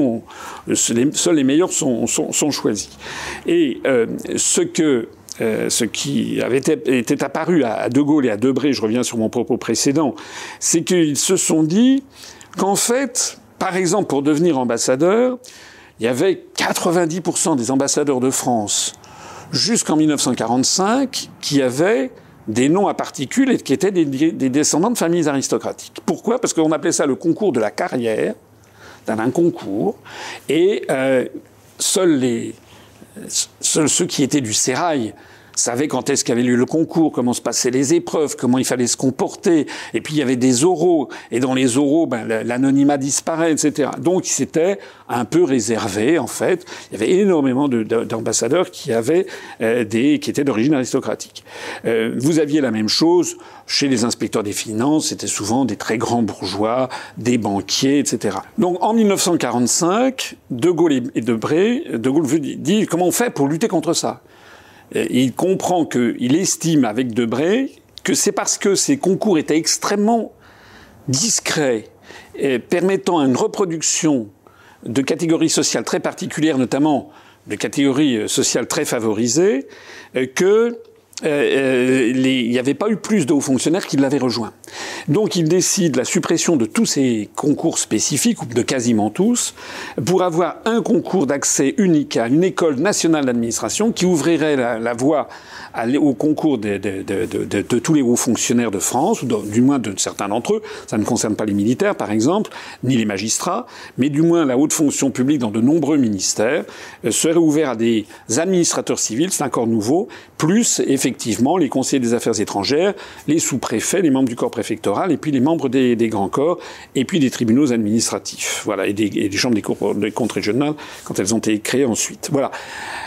seuls les meilleurs sont, choisis. Et euh, ce que ce qui avait été, apparu à, De Gaulle et à Debré, je reviens sur mon propos précédent, c'est qu'ils se sont dit qu'en fait, par exemple, pour devenir ambassadeur, il y avait 90% des ambassadeurs de France jusqu'en 1945 qui avaient des noms à particules et qui étaient des, descendants de familles aristocratiques. Pourquoi? Parce qu'on appelait ça le concours de la carrière, d'un concours, et euh, seuls, seuls ceux qui étaient du sérail savait quand est-ce qu'avait lieu le concours, comment se passaient les épreuves, comment il fallait se comporter. Et puis il y avait des oraux, et dans les oraux, ben, l'anonymat disparaît, etc. Donc c'était un peu réservé, en fait. Il y avait énormément d'ambassadeurs qui avaient euh, des, qui étaient d'origine aristocratique. Euh, vous aviez la même chose chez les inspecteurs des finances, c'était souvent des très grands bourgeois, des banquiers, etc. Donc en 1945, De Gaulle et Debré, De Gaulle dit comment on fait pour lutter contre ça? Il comprend qu'il estime avec Debray que c'est parce que ces concours étaient extrêmement discrets, et permettant une reproduction de catégories sociales très particulières, notamment de catégories sociales très favorisées, que euh, euh, il n'y avait pas eu plus de hauts fonctionnaires qui l'avaient rejoint. Donc il décide la suppression de tous ces concours spécifiques, ou de quasiment tous, pour avoir un concours d'accès unique à une école nationale d'administration qui ouvrirait la, la voie au concours de, de, de, de, tous les hauts fonctionnaires de France, ou du moins de certains d'entre eux. Ça ne concerne pas les militaires, par exemple, ni les magistrats, mais du moins la haute fonction publique dans de nombreux ministères euh, serait ouvert à des administrateurs civils, c'est un corps nouveau, plus effectivement les conseillers des affaires étrangères, les sous-préfets, les membres du corps préfectoral, et puis les membres des, grands corps, et puis des tribunaux administratifs, voilà, et des, et des chambres des, des comptes régionales quand elles ont été créées ensuite. Voilà.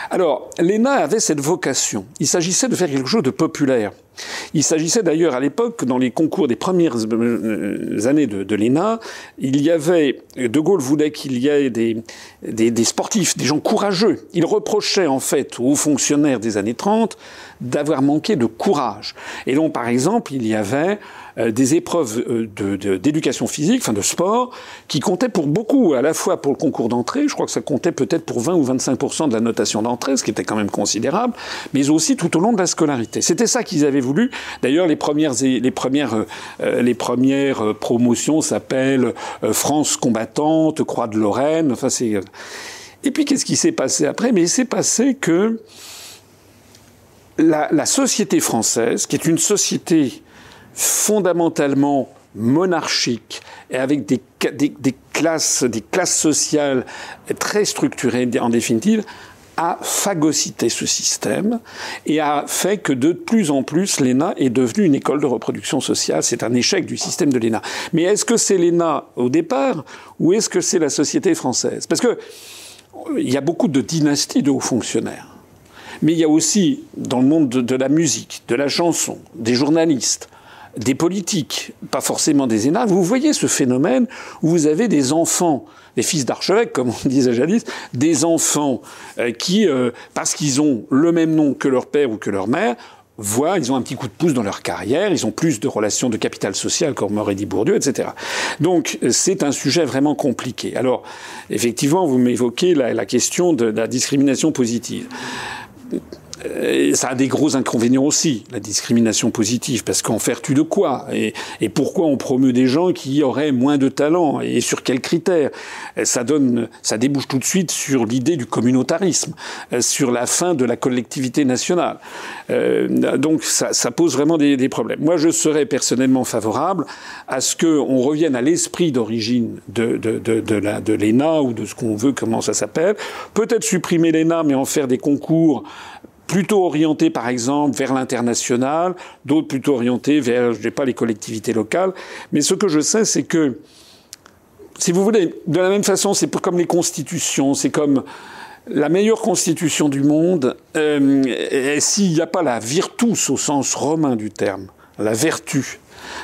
Alors, l'ENA avait cette vocation. Il s'agissait de faire quelque chose de populaire. Il s'agissait d'ailleurs à l'époque, dans les concours des premières euh, années de, l'ENA, il y avait, De Gaulle voulait qu'il y ait des, des, sportifs, des gens courageux. Il reprochait en fait aux fonctionnaires des années 30 d'avoir manqué de courage. Et donc, par exemple, il y avait euh, des épreuves euh, d'éducation physique, enfin de sport, qui comptaient pour beaucoup, à la fois pour le concours d'entrée, je crois que ça comptait peut-être pour 20 ou 25 de la notation d'entrée, ce qui était quand même considérable, mais aussi tout au long de la scolarité. C'était ça qu'ils avaient voulu. D'ailleurs, les premières, les premières, euh, les premières promotions s'appellent France combattante, Croix de Lorraine. Enfin, c'est. Et puis, qu'est-ce qui s'est passé après? Mais il s'est passé que la, la, société française, qui est une société fondamentalement monarchique et avec des, classes, des classes sociales très structurées en définitive, a phagocyté ce système et a fait que de plus en plus l'ENA est devenue une école de reproduction sociale. C'est un échec du système de l'ENA. Mais est-ce que c'est l'ENA au départ ou est-ce que c'est la société française? Parce que il y a beaucoup de dynasties de hauts fonctionnaires. Mais il y a aussi, dans le monde de la musique, de la chanson, des journalistes, des politiques, pas forcément des énarques. Vous voyez ce phénomène où vous avez des enfants, des fils d'archevêques, comme on disait jadis, des enfants euh, qui, euh, parce qu'ils ont le même nom que leur père ou que leur mère, voient, ils ont un petit coup de pouce dans leur carrière, ils ont plus de relations de capital social, comme aurait dit Bourdieu, etc. Donc c'est un sujet vraiment compliqué. Alors, effectivement, vous m'évoquez la question de la discrimination positive euh, ça a des gros inconvénients aussi, la discrimination positive, parce qu'en vertu de quoi? Et, pourquoi on promeut des gens qui auraient moins de talent? Et sur quels critères? Ça donne, ça débouche tout de suite sur l'idée du communautarisme, euh, sur la fin de la collectivité nationale. Euh, donc ça, pose vraiment des, problèmes. Moi, je serais personnellement favorable à ce qu'on revienne à l'esprit d'origine de, de l'ENA ou de ce qu'on veut, comment ça s'appelle. Peut-être supprimer l'ENA, mais en faire des concours plutôt orientés, par exemple, vers l'international, d'autres plutôt orientés vers, je ne sais pas, les collectivités locales. Mais ce que je sais, c'est que, si vous voulez, de la même façon, c'est comme les constitutions, c'est comme la meilleure constitution du monde, euh, s'il n'y a pas la virtus au sens romain du terme, la vertu,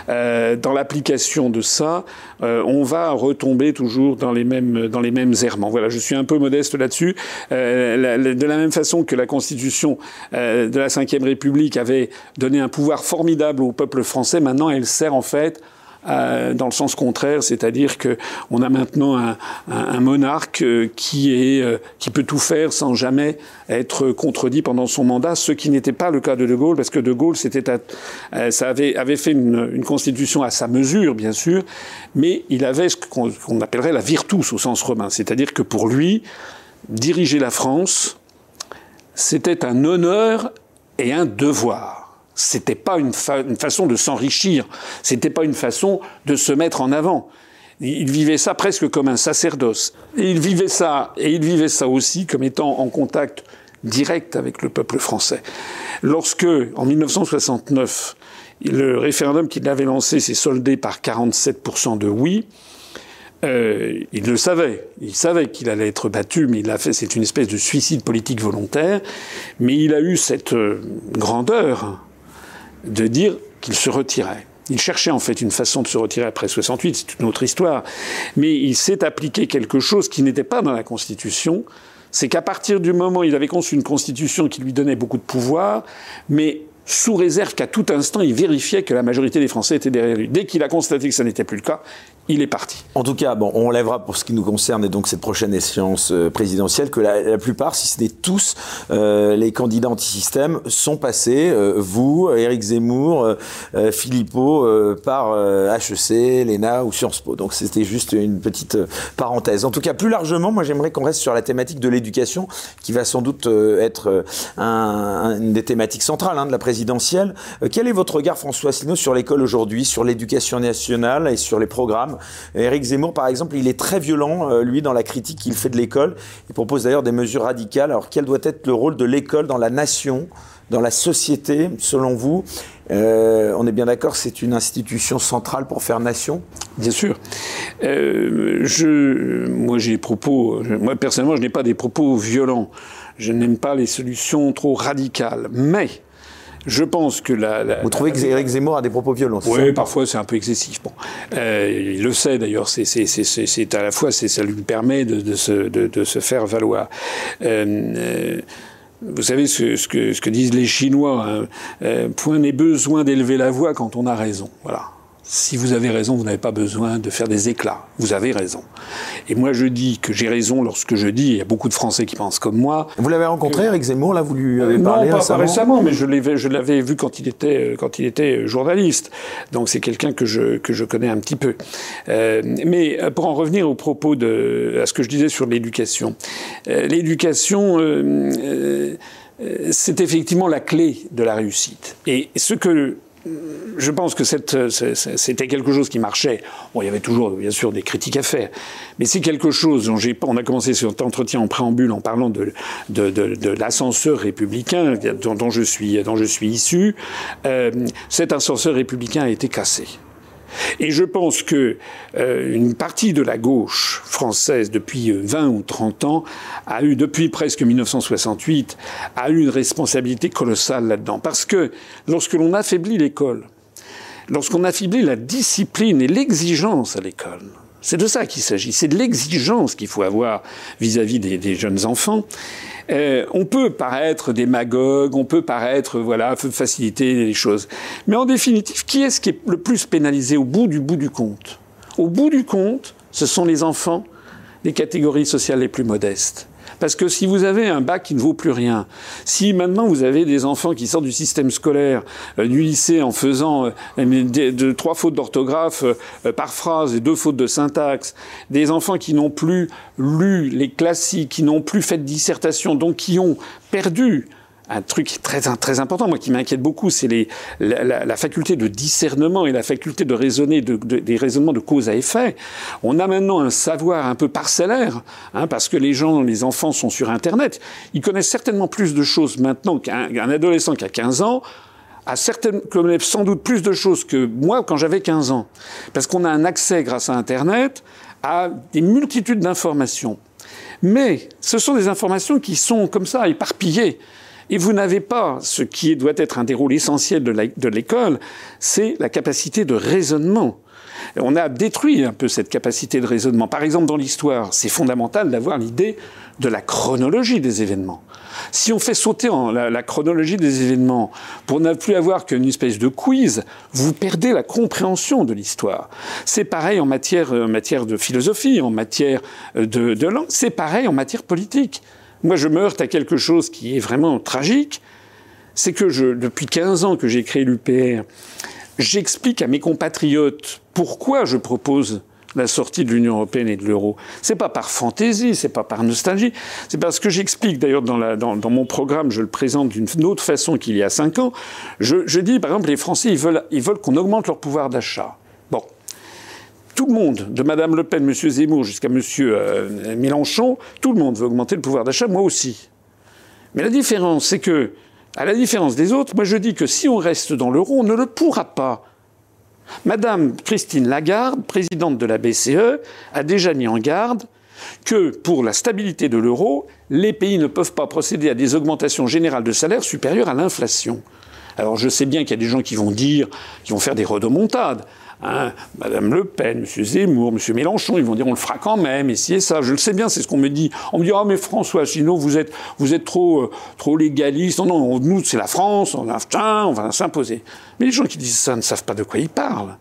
euh, dans l'application de ça, euh, on va retomber toujours dans les mêmes dans les mêmes errements. Voilà, je suis un peu modeste là-dessus. Euh, de la même façon que la Constitution de la Ve République avait donné un pouvoir formidable au peuple français, maintenant elle sert en fait euh, dans le sens contraire, c'est-à-dire que on a maintenant un, monarque euh, euh, qui peut tout faire sans jamais être contredit pendant son mandat, ce qui n'était pas le cas de De Gaulle, parce que De Gaulle ça avait fait une, constitution à sa mesure, bien sûr, mais il avait ce qu'on appellerait la virtus au sens romain, c'est-à-dire que pour lui, diriger la France, c'était un honneur et un devoir. C'était pas une, façon de s'enrichir. C'était pas une façon de se mettre en avant. Il vivait ça presque comme un sacerdoce. Et il vivait ça, et il vivait ça aussi comme étant en contact direct avec le peuple français. Lorsque, en 1969, le référendum qu'il avait lancé s'est soldé par 47% de oui, euh, il le savait. Il savait qu'il allait être battu, mais il a fait. C'est une espèce de suicide politique volontaire. Mais il a eu cette euh, grandeur de dire qu'il se retirait. Il cherchait en fait une façon de se retirer après 68, c'est une autre histoire. Mais il s'est appliqué quelque chose qui n'était pas dans la Constitution. C'est qu'à partir du moment où il avait conçu une Constitution qui lui donnait beaucoup de pouvoir, mais sous réserve qu'à tout instant, il vérifiait que la majorité des Français étaient derrière lui. Dès qu'il a constaté que ça n'était plus le cas, il est parti. En tout cas, bon, on lèvera pour ce qui nous concerne et donc cette prochaine échéance euh, présidentielle que la, plupart, si ce n'est tous, euh, les candidats anti-système sont passés, euh, vous, Éric Zemmour, Philippot, par HEC, l'ENA ou Sciences Po. Donc c'était juste une petite parenthèse. En tout cas, plus largement, moi j'aimerais qu'on reste sur la thématique de l'éducation, qui va sans doute être un, une des thématiques centrales hein, de la présidentielle. quel est votre regard, François Asselineau, sur l'école aujourd'hui, sur l'éducation nationale et sur les programmes Éric Zemmour, par exemple, il est très violent, euh, lui, dans la critique qu'il fait de l'école. Il propose d'ailleurs des mesures radicales. Alors, quel doit être le rôle de l'école dans la nation, dans la société, selon vous euh, on est bien d'accord, c'est une institution centrale pour faire nation Bien sûr. Euh, je, moi, j'ai des propos. Moi, personnellement, je n'ai pas des propos violents. Je n'aime pas les solutions trop radicales. Mais je pense que la. Vous trouvez que Éric Zemmour a des propos violents Oui, parfois c'est un peu excessif. Bon, euh, il le sait d'ailleurs. C'est à la fois, ça lui permet de, de, se, de, de se, faire valoir. Euh, euh, vous savez ce, ce, que, ce, que, disent les Chinois. Hein, euh, point n'est besoin d'élever la voix quand on a raison. Voilà si vous avez raison, vous n'avez pas besoin de faire des éclats. Vous avez raison. Et moi, je dis que j'ai raison lorsque je dis, il y a beaucoup de Français qui pensent comme moi. Vous l'avez rencontré, Eric Zemmour, là, vous lui avez parlé non, pas, récemment, mais je l'avais, je l'avais vu quand il était, quand il était journaliste. Donc c'est quelqu'un que je, que je connais un petit peu. Euh, mais pour en revenir au propos de, à ce que je disais sur l'éducation. Euh, l'éducation, euh, euh c'est effectivement la clé de la réussite. Et ce que je pense que c'était quelque chose qui marchait. Il y avait toujours, bien sûr, des critiques à faire. Mais c'est quelque chose dont on a commencé cet entretien en préambule en parlant de, l'ascenseur républicain dont, dont, je suis, dont je suis issu. Euh, cet ascenseur républicain a été cassé. Et je pense que euh, une partie de la gauche française depuis 20 ou 30 ans a eu, depuis presque 1968, a eu une responsabilité colossale là-dedans. Parce que lorsque l'on affaiblit l'école, lorsqu'on affaiblit la discipline et l'exigence à l'école, c'est de ça qu'il s'agit, c'est de l'exigence qu'il faut avoir vis-à-vis des, jeunes enfants. Euh, on peut paraître démagogue, on peut paraître, voilà, faciliter les choses. Mais en définitive, qui est-ce qui est le plus pénalisé au bout du bout du compte? Au bout du compte, ce sont les enfants des catégories sociales les plus modestes. Parce que si vous avez un bac qui ne vaut plus rien, si maintenant vous avez des enfants qui sortent du système scolaire, euh, du lycée en faisant euh, trois fautes d'orthographe euh, par phrase et deux fautes de syntaxe, des enfants qui n'ont plus lu les classiques, qui n'ont plus fait de dissertation, donc qui ont perdu un truc très, très important, moi, qui m'inquiète beaucoup, c'est la, faculté de discernement et la faculté de raisonner de, de, des raisonnements de cause à effet. On a maintenant un savoir un peu parcellaire, hein, parce que les gens, les enfants sont sur Internet. Ils connaissent certainement plus de choses maintenant qu'un adolescent qui a 15 ans a certaines, connaît sans doute plus de choses que moi quand j'avais 15 ans. Parce qu'on a un accès grâce à Internet à des multitudes d'informations. Mais ce sont des informations qui sont comme ça éparpillées. Et vous n'avez pas ce qui doit être un des rôles essentiels de l'école, c'est la capacité de raisonnement. On a détruit un peu cette capacité de raisonnement. Par exemple, dans l'histoire, c'est fondamental d'avoir l'idée de la chronologie des événements. Si on fait sauter la, chronologie des événements pour ne plus avoir qu'une espèce de quiz, vous perdez la compréhension de l'histoire. C'est pareil en matière, matière de philosophie, en matière de, de langue, c'est pareil en matière politique. Moi, je me heurte à quelque chose qui est vraiment tragique. C'est que depuis 15 ans que j'ai créé l'UPR, j'explique à mes compatriotes pourquoi je propose la sortie de l'Union européenne et de l'euro. C'est pas par fantaisie, c'est pas par nostalgie, c'est parce que j'explique d'ailleurs dans, mon programme, je le présente d'une autre façon qu'il y a cinq ans. Je, dis par exemple les Français ils veulent qu'on augmente leur pouvoir d'achat. Tout le monde, de Madame Le Pen, Monsieur Zemmour jusqu'à Monsieur euh, Mélenchon, tout le monde veut augmenter le pouvoir d'achat, moi aussi. Mais la différence, c'est que, à la différence des autres, moi je dis que si on reste dans l'euro, on ne le pourra pas. Madame Christine Lagarde, présidente de la BCE, a déjà mis en garde que pour la stabilité de l'euro, les pays ne peuvent pas procéder à des augmentations générales de salaire supérieures à l'inflation. Alors je sais bien qu'il y a des gens qui vont dire, qui vont faire des redemontades. Hein, Madame Le Pen, M. Zemmour, M. Mélenchon, ils vont dire on le fera quand même, et et ça. Je le sais bien, c'est ce qu'on me dit. On me dit ah mais François sinon vous êtes vous êtes trop euh, trop légaliste. Non non, nous c'est la France, on a on va s'imposer. Mais les gens qui disent ça ne savent pas de quoi ils parlent,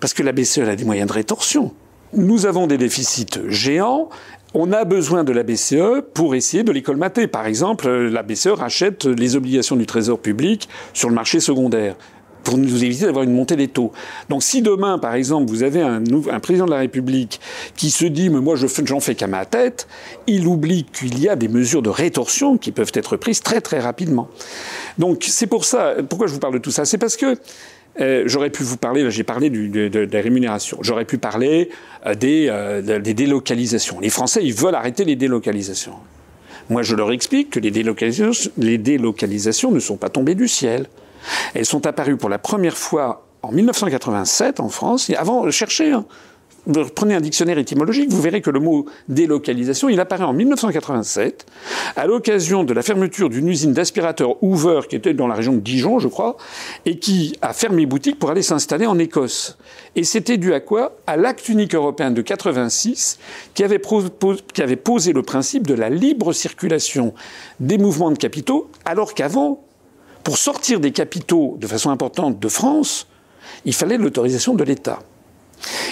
parce que la BCE a des moyens de rétorsion. Nous avons des déficits géants. On a besoin de la BCE pour essayer de les colmater. Par exemple, la BCE rachète les obligations du Trésor public sur le marché secondaire pour nous éviter d'avoir une montée des taux. Donc si demain, par exemple, vous avez un, président de la République qui se dit mais moi j'en fais qu'à ma tête, il oublie qu'il y a des mesures de rétorsion qui peuvent être prises très très rapidement. Donc c'est pour ça, pourquoi je vous parle de tout ça? C'est parce que euh, j'aurais pu vous parler, j'ai parlé du, de, de, des rémunérations, j'aurais pu parler euh, des, euh, des délocalisations. Les Français, ils veulent arrêter les délocalisations. Moi, je leur explique que les délocalisations, les délocalisations ne sont pas tombées du ciel. Elles sont apparues pour la première fois en 1987 en France. Avant, cherchez, hein, prenez un dictionnaire étymologique, vous verrez que le mot délocalisation, il apparaît en 1987, à l'occasion de la fermeture d'une usine d'aspirateurs Hoover qui était dans la région de Dijon, je crois, et qui a fermé boutique pour aller s'installer en Écosse. Et c'était dû à quoi? À l'acte unique européen de 86, qui avait, qui avait posé le principe de la libre circulation des mouvements de capitaux, alors qu'avant, pour sortir des capitaux de façon importante de France, il fallait l'autorisation de l'État.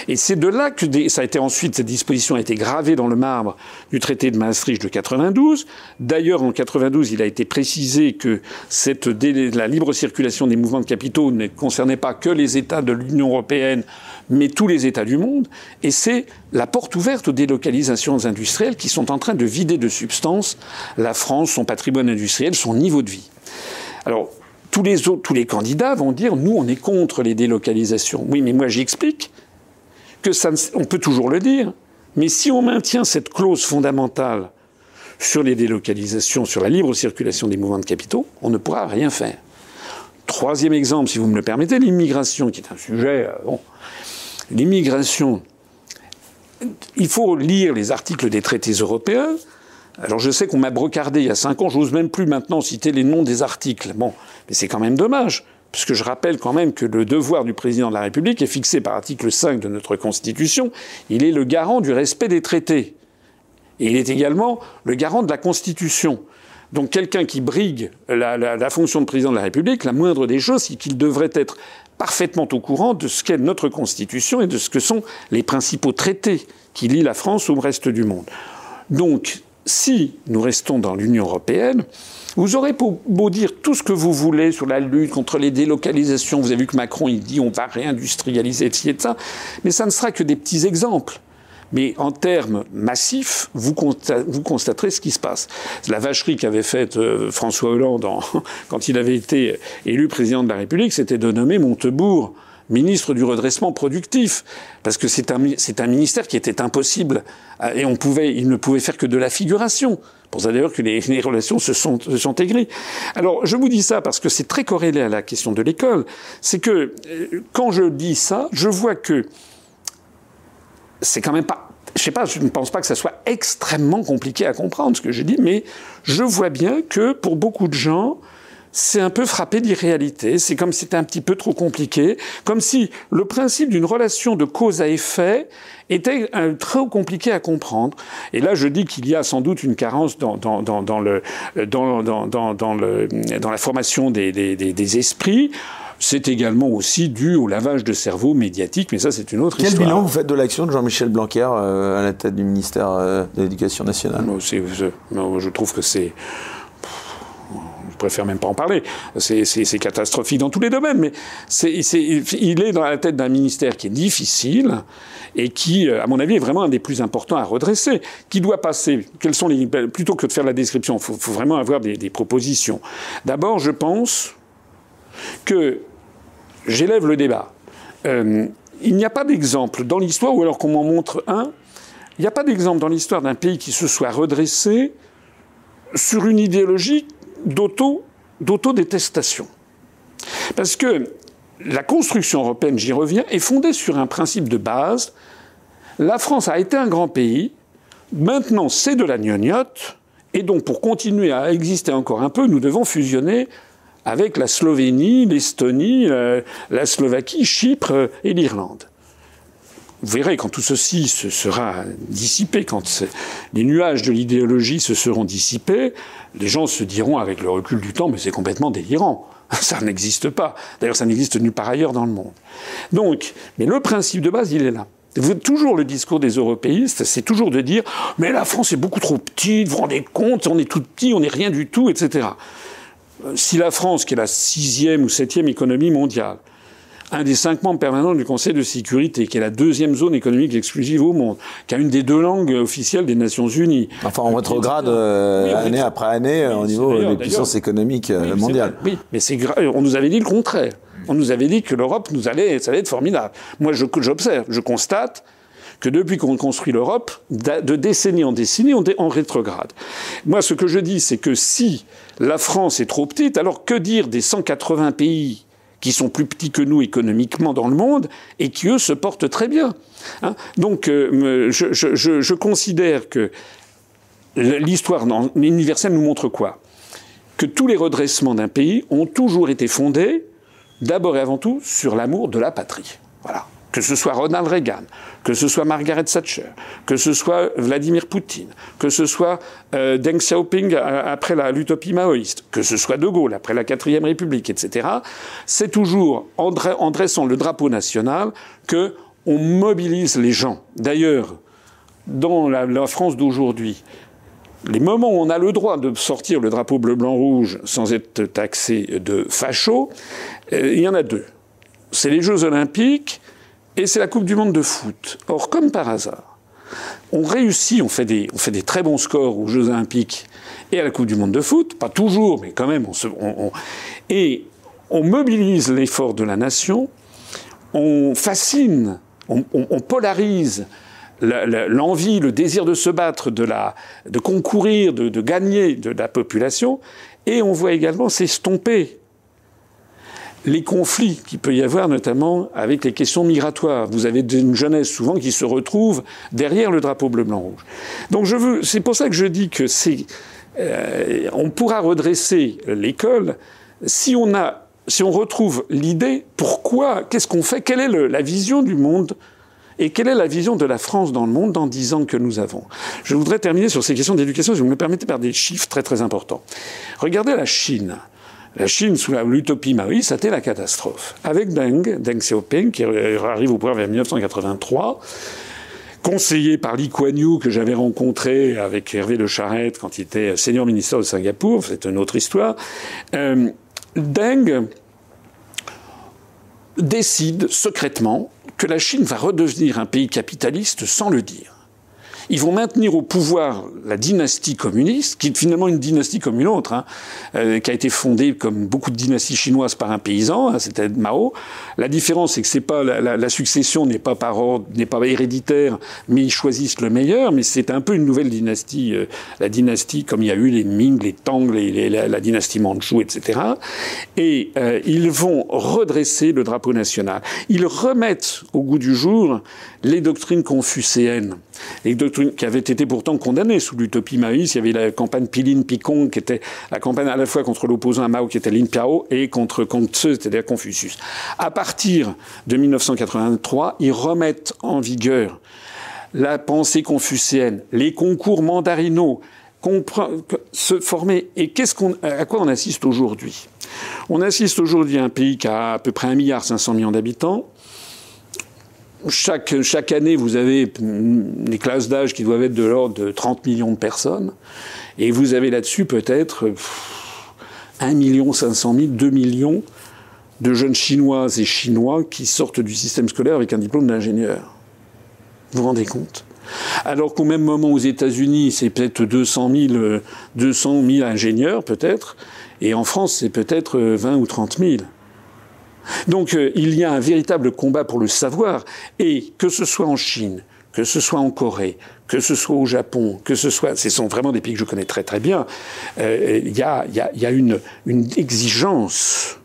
Et c'est de là que ça a été ensuite, cette disposition a été gravée dans le marbre du traité de Maastricht de 92. D'ailleurs, en 92, il a été précisé que cette, la libre circulation des mouvements de capitaux ne concernait pas que les États de l'Union européenne, mais tous les États du monde. Et c'est la porte ouverte aux délocalisations industrielles qui sont en train de vider de substance la France, son patrimoine industriel, son niveau de vie. Alors, tous les autres, tous les candidats vont dire nous, on est contre les délocalisations. Oui, mais moi, j'explique que ça, on peut toujours le dire, mais si on maintient cette clause fondamentale sur les délocalisations, sur la libre circulation des mouvements de capitaux, on ne pourra rien faire. Troisième exemple, si vous me le permettez, l'immigration, qui est un sujet. Euh, l'immigration. Il faut lire les articles des traités européens alors je sais qu'on m'a brocardé il y a cinq ans, j'ose même plus maintenant citer les noms des articles. Bon, mais c'est quand même dommage, puisque je rappelle quand même que le devoir du président de la République est fixé par l'article 5 de notre Constitution. Il est le garant du respect des traités. Et il est également le garant de la Constitution. Donc quelqu'un qui brigue la, la, fonction de président de la République, la moindre des choses, c'est qu'il devrait être parfaitement au courant de ce qu'est notre Constitution et de ce que sont les principaux traités qui lient la France au reste du monde. Donc si nous restons dans l'Union européenne, vous aurez beau, dire tout ce que vous voulez sur la lutte contre les délocalisations. Vous avez vu que Macron, il dit on va réindustrialiser, et ça. Mais ça ne sera que des petits exemples. Mais en termes massifs, vous, constaterez ce qui se passe. La vacherie qu'avait faite euh, François Hollande quand il avait été élu président de la République, c'était de nommer Montebourg ministre du redressement productif, parce que c'est un, un ministère qui était impossible, euh, et on pouvait, il ne pouvait faire que de la figuration. Pour ça d'ailleurs que les, relations se sont, se sont. Alors je vous dis ça parce que c'est très corrélé à la question de l'école. C'est que euh, quand je dis ça, je vois que c'est quand même pas je pas, je ne pense pas que ça soit extrêmement compliqué à comprendre ce que je dis, mais je vois bien que pour beaucoup de gens, c'est un peu frappé d'irréalité. C'est comme si c'était un petit peu trop compliqué, comme si le principe d'une relation de cause à effet était euh, trop compliqué à comprendre. Et là, je dis qu'il y a sans doute une carence dans, dans, dans, dans le, dans, dans, le, dans la formation des, des, des esprits. C'est également aussi dû au lavage de cerveau médiatique, mais ça c'est une autre Quel histoire. Quel bilan vous faites de l'action de Jean-Michel Blanquer euh, à la tête du ministère euh, de l'Éducation nationale? Je, je trouve que c'est préfère même pas en parler. C'est catastrophique dans tous les domaines, mais il est dans la tête d'un ministère qui est difficile et qui, à mon avis, est vraiment un des plus importants à redresser. Qui doit passer Quels sont les plutôt que de faire la description, il faut, vraiment avoir des, propositions. D'abord, je pense que j'élève le débat. Euh, il n'y a pas d'exemple dans l'histoire, ou alors qu'on m'en montre un, il n'y a pas d'exemple dans l'histoire d'un pays qui se soit redressé sur une idéologie d'autodétestation. Parce que la construction européenne, j'y reviens, est fondée sur un principe de base. La France a été un grand pays, maintenant c'est de la gnognotte, et donc pour continuer à exister encore un peu, nous devons fusionner avec la Slovénie, l'Estonie, euh, la Slovaquie, Chypre et l'Irlande. Vous verrez quand tout ceci se sera dissipé, quand les nuages de l'idéologie se seront dissipés, les gens se diront avec le recul du temps, mais c'est complètement délirant. Ça n'existe pas. D'ailleurs, ça n'existe nulle part ailleurs dans le monde. Donc, mais le principe de base, il est là. Toujours le discours des européistes, c'est toujours de dire mais la France est beaucoup trop petite, vous vous rendez compte, on est tout petit, on n'est rien du tout, etc. Si la France, qui est la sixième ou septième économie mondiale, un des cinq membres permanents du Conseil de sécurité, qui est la deuxième zone économique exclusive au monde, qui a une des deux langues officielles des Nations Unies. Enfin, on rétrograde euh, année après année au niveau des puissances économiques euh, mondiales. Oui, mais c'est on nous avait dit le contraire. On nous avait dit que l'Europe nous allait, ça allait être formidable. Moi, j'observe, je, constate que depuis qu'on construit l'Europe, de décennie en décennie, on est en rétrograde. Moi, ce que je dis, c'est que si la France est trop petite, alors que dire des 180 pays qui sont plus petits que nous économiquement dans le monde et qui, eux, se portent très bien. Hein Donc, euh, je, je, je, considère que l'histoire universelle nous montre quoi? Que tous les redressements d'un pays ont toujours été fondés, d'abord et avant tout, sur l'amour de la patrie. Voilà que ce soit Ronald Reagan, que ce soit Margaret Thatcher, que ce soit Vladimir Poutine, que ce soit euh, Deng Xiaoping euh, après l'utopie maoïste, que ce soit De Gaulle après la quatrième République, etc. C'est toujours en, dressant le drapeau national que on mobilise les gens. D'ailleurs, dans la, France d'aujourd'hui, les moments où on a le droit de sortir le drapeau bleu, blanc, rouge sans être taxé de facho, euh, il y en a deux. C'est les Jeux Olympiques et c'est la Coupe du Monde de foot. Or, comme par hasard, on réussit, on fait des, on fait des très bons scores aux Jeux Olympiques et à la Coupe du Monde de foot, pas toujours, mais quand même, on se, on, et on mobilise l'effort de la nation, on fascine, on, on polarise l'envie, le désir de se battre, de, la, de concourir, de gagner de la population, et on voit également s'estomper les conflits qu'il peut y avoir, notamment avec les questions migratoires. Vous avez une jeunesse souvent qui se retrouve derrière le drapeau bleu, blanc, rouge. Donc je veux, c'est pour ça que je dis que c'est, euh, on pourra redresser l'école si on a, si on retrouve l'idée pourquoi, qu'est-ce qu'on fait, quelle est la vision du monde et quelle est la vision de la France dans le monde dans dix ans que nous avons Je voudrais terminer sur ces questions d'éducation, si vous me permettez, par des chiffres très très importants. Regardez la Chine. La Chine, sous l'utopie Maoïste, c'était la catastrophe. Avec Deng, Deng Xiaoping, qui arrive au pouvoir vers 1983, conseillé par Lee Kuan Yew, que j'avais rencontré avec Hervé Le Charette quand il était senior ministre de Singapour, c'est une autre histoire, euh, Deng décide secrètement que la Chine va redevenir un pays capitaliste sans le dire. Ils vont maintenir au pouvoir la dynastie communiste, qui est finalement une dynastie comme une autre, hein, euh, qui a été fondée comme beaucoup de dynasties chinoises par un paysan, hein, c'était Mao. La différence, c'est que c'est pas la, la, la, succession n'est pas par ordre, n'est pas héréditaire, mais ils choisissent le meilleur. Mais c'est un peu une nouvelle dynastie, euh, la dynastie comme il y a eu les Ming, les Tang, les, les, la, la, dynastie Manchu, etc. Et euh, ils vont redresser le drapeau national. Ils remettent au goût du jour les doctrines confucéennes, les doctrines qui avait été pourtant condamné sous l'utopie maoïste. Il y avait la campagne Pilin-Picong, qui était la campagne à la fois contre l'opposant à Mao, qui était Lin Piao, et contre Kongtse, c'est-à-dire Confucius. À partir de 1983, ils remettent en vigueur la pensée confucéenne, les concours mandarinaux, se former. Et à quoi on assiste aujourd'hui? On assiste aujourd'hui à un pays qui a à peu près 1,5 milliard d'habitants, chaque, chaque année, vous avez des classes d'âge qui doivent être de l'ordre de 30 millions de personnes. Et vous avez là-dessus peut-être 1 500 000, 2 millions de jeunes Chinoises et Chinois qui sortent du système scolaire avec un diplôme d'ingénieur. Vous vous rendez compte? Alors qu'au même moment aux États-Unis, c'est peut-être 200 000, 200 000 ingénieurs, peut-être, et en France, c'est peut-être 20 ou 30 000. Donc euh, il y a un véritable combat pour le savoir, et que ce soit en Chine, que ce soit en Corée, que ce soit au Japon, que ce soit, ce sont vraiment des pays que je connais très très bien, euh, il y, a, une, exigence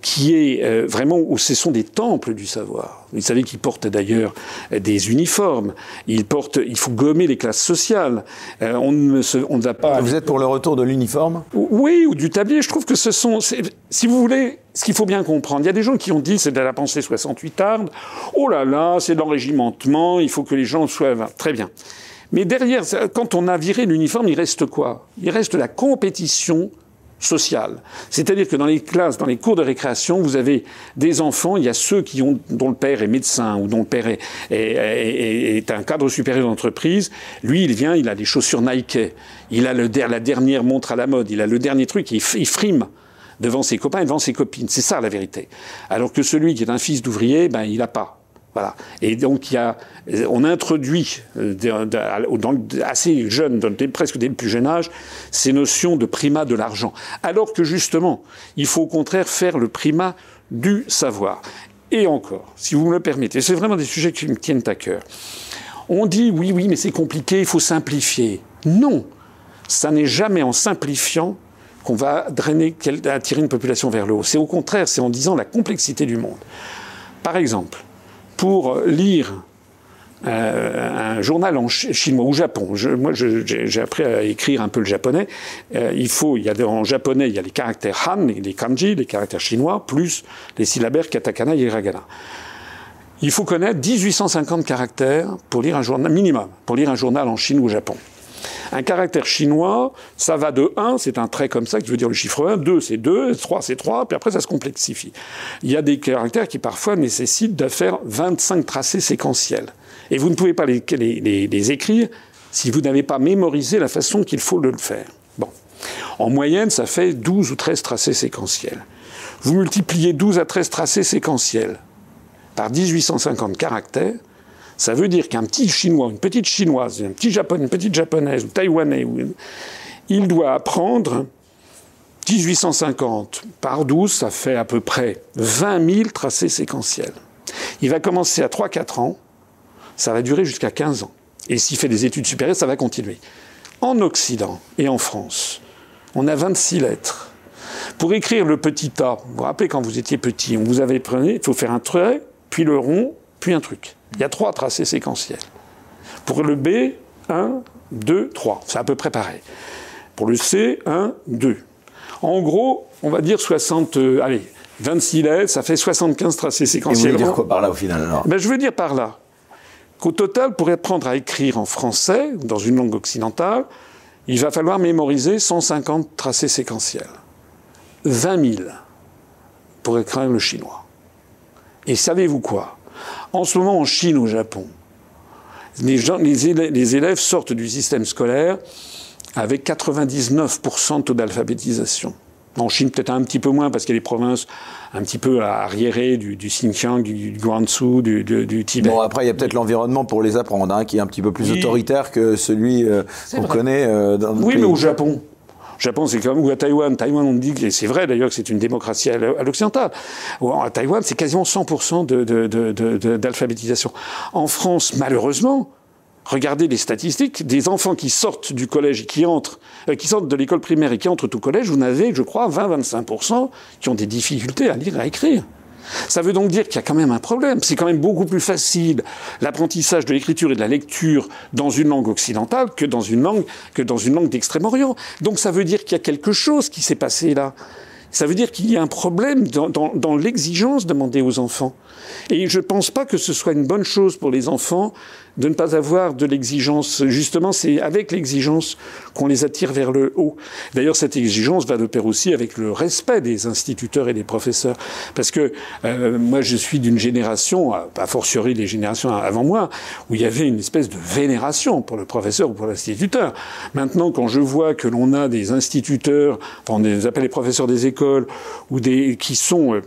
qui est euh, vraiment où ce sont des temples du savoir. Vous savez qu'ils portent d'ailleurs des uniformes. Ils portent, il faut gommer les classes sociales. Euh, on ne on va pas. Vous êtes pour le retour de l'uniforme? Oui, ou du tablier. Je trouve que ce sont, si vous voulez, ce qu'il faut bien comprendre. Il y a des gens qui ont dit, c'est de la pensée 68 arde. Oh là là, c'est l'enrégimentement. Il faut que les gens soient très bien. Mais derrière, quand on a viré l'uniforme, il reste quoi? Il reste la compétition social. C'est-à-dire que dans les classes, dans les cours de récréation, vous avez des enfants, il y a ceux qui ont, dont le père est médecin ou dont le père est, est, un cadre supérieur d'entreprise. Lui, il vient, il a des chaussures Nike, il a le, la dernière montre à la mode, il a le dernier truc, il, il frime devant ses copains et devant ses copines. C'est ça la vérité. Alors que celui qui est un fils d'ouvrier, ben, il n'a pas. Voilà. Et donc, on introduit euh, dans, assez jeune, presque dès le plus jeune âge, ces notions de primat de l'argent. Alors que justement, il faut au contraire faire le primat du savoir. Et encore, si vous me le permettez, c'est vraiment des sujets qui me tiennent à cœur. On dit oui, oui, mais c'est compliqué, il faut simplifier. Non, ça n'est jamais en simplifiant qu'on va drainer, attirer une population vers le haut. C'est au contraire, c'est en disant la complexité du monde. Par exemple, pour lire euh, un journal en chinois ou Japon. moi, j'ai appris à écrire un peu le japonais. Euh, il faut, y a en japonais, il y a les caractères Han, les kanji, les caractères chinois, plus les syllabaires katakana et hiragana. Il faut connaître 1850 caractères pour lire un journal minimum, pour lire un journal en Chine ou au Japon. Un caractère chinois, ça va de 1, c'est un trait comme ça qui veut dire le chiffre 1, 2 c'est 2, 3 c'est 3, puis après ça se complexifie. Il y a des caractères qui parfois nécessitent de faire 25 tracés séquentiels. Et vous ne pouvez pas les, les écrire si vous n'avez pas mémorisé la façon qu'il faut le faire. Bon. En moyenne, ça fait 12 ou 13 tracés séquentiels. Vous multipliez 12 à 13 tracés séquentiels par 1850 caractères, ça veut dire qu'un petit Chinois, une petite Chinoise, un petit Japonais, une petite Japonaise ou Taïwanais, il doit apprendre 1850 par 12, ça fait à peu près 20 000 tracés séquentiels. Il va commencer à 3-4 ans, ça va durer jusqu'à 15 ans. Et s'il fait des études supérieures, ça va continuer. En Occident et en France, on a 26 lettres. Pour écrire le petit A, vous vous rappelez quand vous étiez petit, on vous avait pris, il faut faire un trait, puis le rond, puis un truc. Il y a trois tracés séquentiels. Pour le B, 1, 2, 3. C'est à peu près pareil. Pour le C, 1, 2. En gros, on va dire 60. Euh, allez, 26 lettres, ça fait 75 tracés séquentiels. Et vous voulez dire quoi par là au final alors? Ben, Je veux dire par là qu'au total, pour apprendre à écrire en français, dans une langue occidentale, il va falloir mémoriser 150 tracés séquentiels. 20 000 pour écrire le chinois. Et savez-vous quoi? En ce moment, en Chine, au Japon, les, élèves, sortent du système scolaire avec 99% de taux d'alphabétisation. En Chine, peut-être un petit peu moins, parce qu'il y a des provinces un petit peu arriérées du, Xinjiang, du, Guangzhou, du, Tibet. Bon, après, il y a peut-être l'environnement pour les apprendre, hein, qui est un petit peu plus autoritaire que celui euh, qu'on connaît euh, dans Oui, mais au Japon, Japon, c'est comme, ou à Taïwan. Taïwan, on dit que c'est vrai d'ailleurs que c'est une démocratie à l'occidental. À Taïwan, c'est quasiment 100% d'alphabétisation. En France, malheureusement, regardez les statistiques, des enfants qui sortent du collège et qui entrent, euh, qui sortent de l'école primaire et qui entrent au collège, vous n'avez, je crois, 20-25% qui ont des difficultés à lire et à écrire. Ça veut donc dire qu'il y a quand même un problème. C'est quand même beaucoup plus facile l'apprentissage de l'écriture et de la lecture dans une langue occidentale que dans une langue, que dans une langue d'Extrême-Orient. Donc ça veut dire qu'il y a quelque chose qui s'est passé là. Ça veut dire qu'il y a un problème dans, dans l'exigence demandée aux enfants. Et je ne pense pas que ce soit une bonne chose pour les enfants de ne pas avoir de l'exigence. Justement, c'est avec l'exigence qu'on les attire vers le haut. D'ailleurs, cette exigence va de pair aussi avec le respect des instituteurs et des professeurs. Parce que euh, moi, je suis d'une génération, a fortiori les générations avant moi, où il y avait une espèce de vénération pour le professeur ou pour l'instituteur. Maintenant, quand je vois que l'on a des instituteurs, on les appelle les professeurs des écoles, ou des qui sont euh,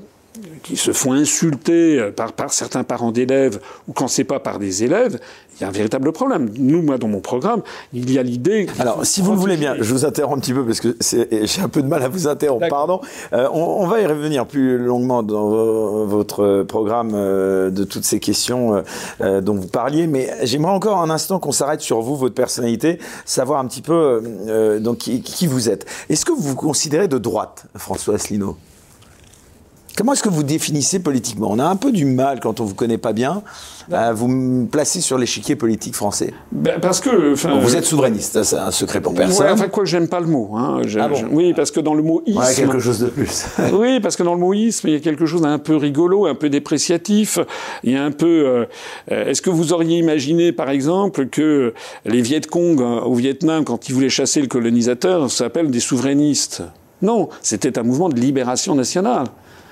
qui se font insulter euh, par, par certains parents d'élèves ou quand c'est pas par des élèves, il y a un véritable problème. Nous, moi, dans mon programme, il y a l'idée. Alors, si vous le voulez bien, je vous interromps un petit peu parce que j'ai un peu de mal à vous interrompre. Pardon. Euh, on, on, va y revenir plus longuement dans votre programme euh, de toutes ces questions euh, dont vous parliez, mais j'aimerais encore un instant qu'on s'arrête sur vous, votre personnalité, savoir un petit peu donc qui, qui, vous êtes. Est-ce que vous vous considérez de droite, François Asselineau? Comment est-ce que vous définissez politiquement? On a un peu du mal, quand on ne vous connaît pas bien, à vous placer sur l'échiquier politique français. Ben parce que... vous êtes souverainiste, c'est un secret pour personne. Ouais, enfin, quoi, j'aime pas le mot. Hein. Ah bon oui, parce que dans le mot isme... Ouais, quelque chose de plus. oui, parce que dans le mot isme, il y a quelque chose d'un peu rigolo, un peu dépréciatif. Il y a un peu... Euh, est-ce que vous auriez imaginé, par exemple, que les Viet Cong euh, au Vietnam, quand ils voulaient chasser le colonisateur, s'appellent des souverainistes? Non, c'était un mouvement de libération nationale.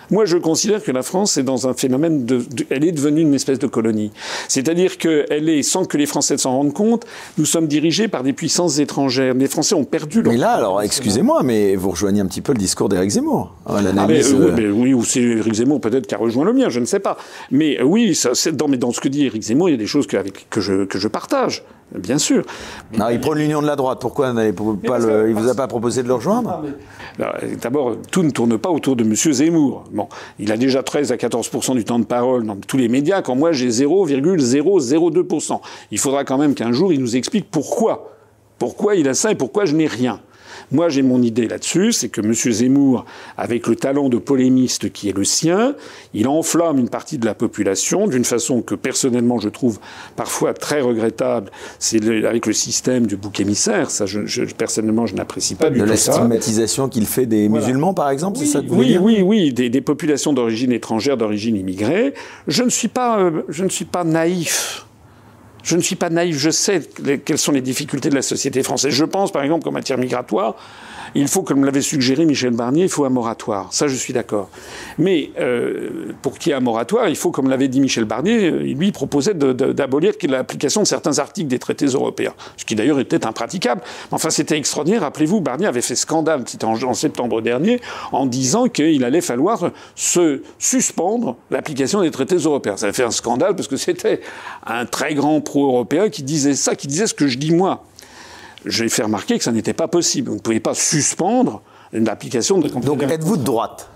Moi, je considère que la France est dans un phénomène de, elle est devenue une espèce de colonie. C'est-à-dire qu'elle est, sans que les Français s'en rendent compte, nous sommes dirigés par des puissances étrangères. Les Français ont perdu leur. Mais là, alors, excusez-moi, mais vous rejoignez un petit peu le discours d'Éric Zemmour. Hein, ah, mais, euh, euh, oui, ou c'est Éric Zemmour peut-être qui a rejoint le mien, je ne sais pas. Mais euh, oui, ça, dans, mais dans ce que dit Éric Zemmour, il y a des choses que, avec, que, je, que je partage. Bien sûr. Non, il prône l'union de la droite. Pourquoi pas le, il vous a pas proposé de le rejoindre D'abord, tout ne tourne pas autour de M. Zemmour. Bon, il a déjà 13 à 14% du temps de parole dans tous les médias, quand moi j'ai 0,002% Il faudra quand même qu'un jour il nous explique pourquoi. Pourquoi il a ça et pourquoi je n'ai rien. Moi, j'ai mon idée là-dessus, c'est que M. Zemmour, avec le talent de polémiste qui est le sien, il enflamme une partie de la population d'une façon que personnellement je trouve parfois très regrettable. C'est avec le système du bouc émissaire. Ça, je, personnellement, je n'apprécie pas du tout ça. De la stigmatisation qu'il fait des musulmans, par exemple, oui, c'est ça que vous Oui, oui, oui, des, des populations d'origine étrangère, d'origine immigrée. Je ne suis pas, euh, je ne suis pas naïf. Je ne suis pas naïf, je sais quelles sont les difficultés de la société française. Je pense, par exemple, qu'en matière migratoire, il faut, comme l'avait suggéré Michel Barnier, il faut un moratoire. Ça, je suis d'accord. Mais euh, pour qu'il y ait un moratoire, il faut, comme l'avait dit Michel Barnier, euh, lui proposait d'abolir l'application de certains articles des traités européens, ce qui d'ailleurs était impraticable. Enfin, c'était extraordinaire. Rappelez-vous, Barnier avait fait scandale, c'était en, septembre dernier, en disant qu'il allait falloir se suspendre l'application des traités européens. Ça a fait un scandale parce que c'était un très grand pro-européen qui disait ça, qui disait ce que je dis moi j'ai fait remarquer que ça n'était pas possible. Vous ne pouvez pas suspendre l'application de Donc êtes-vous de droite?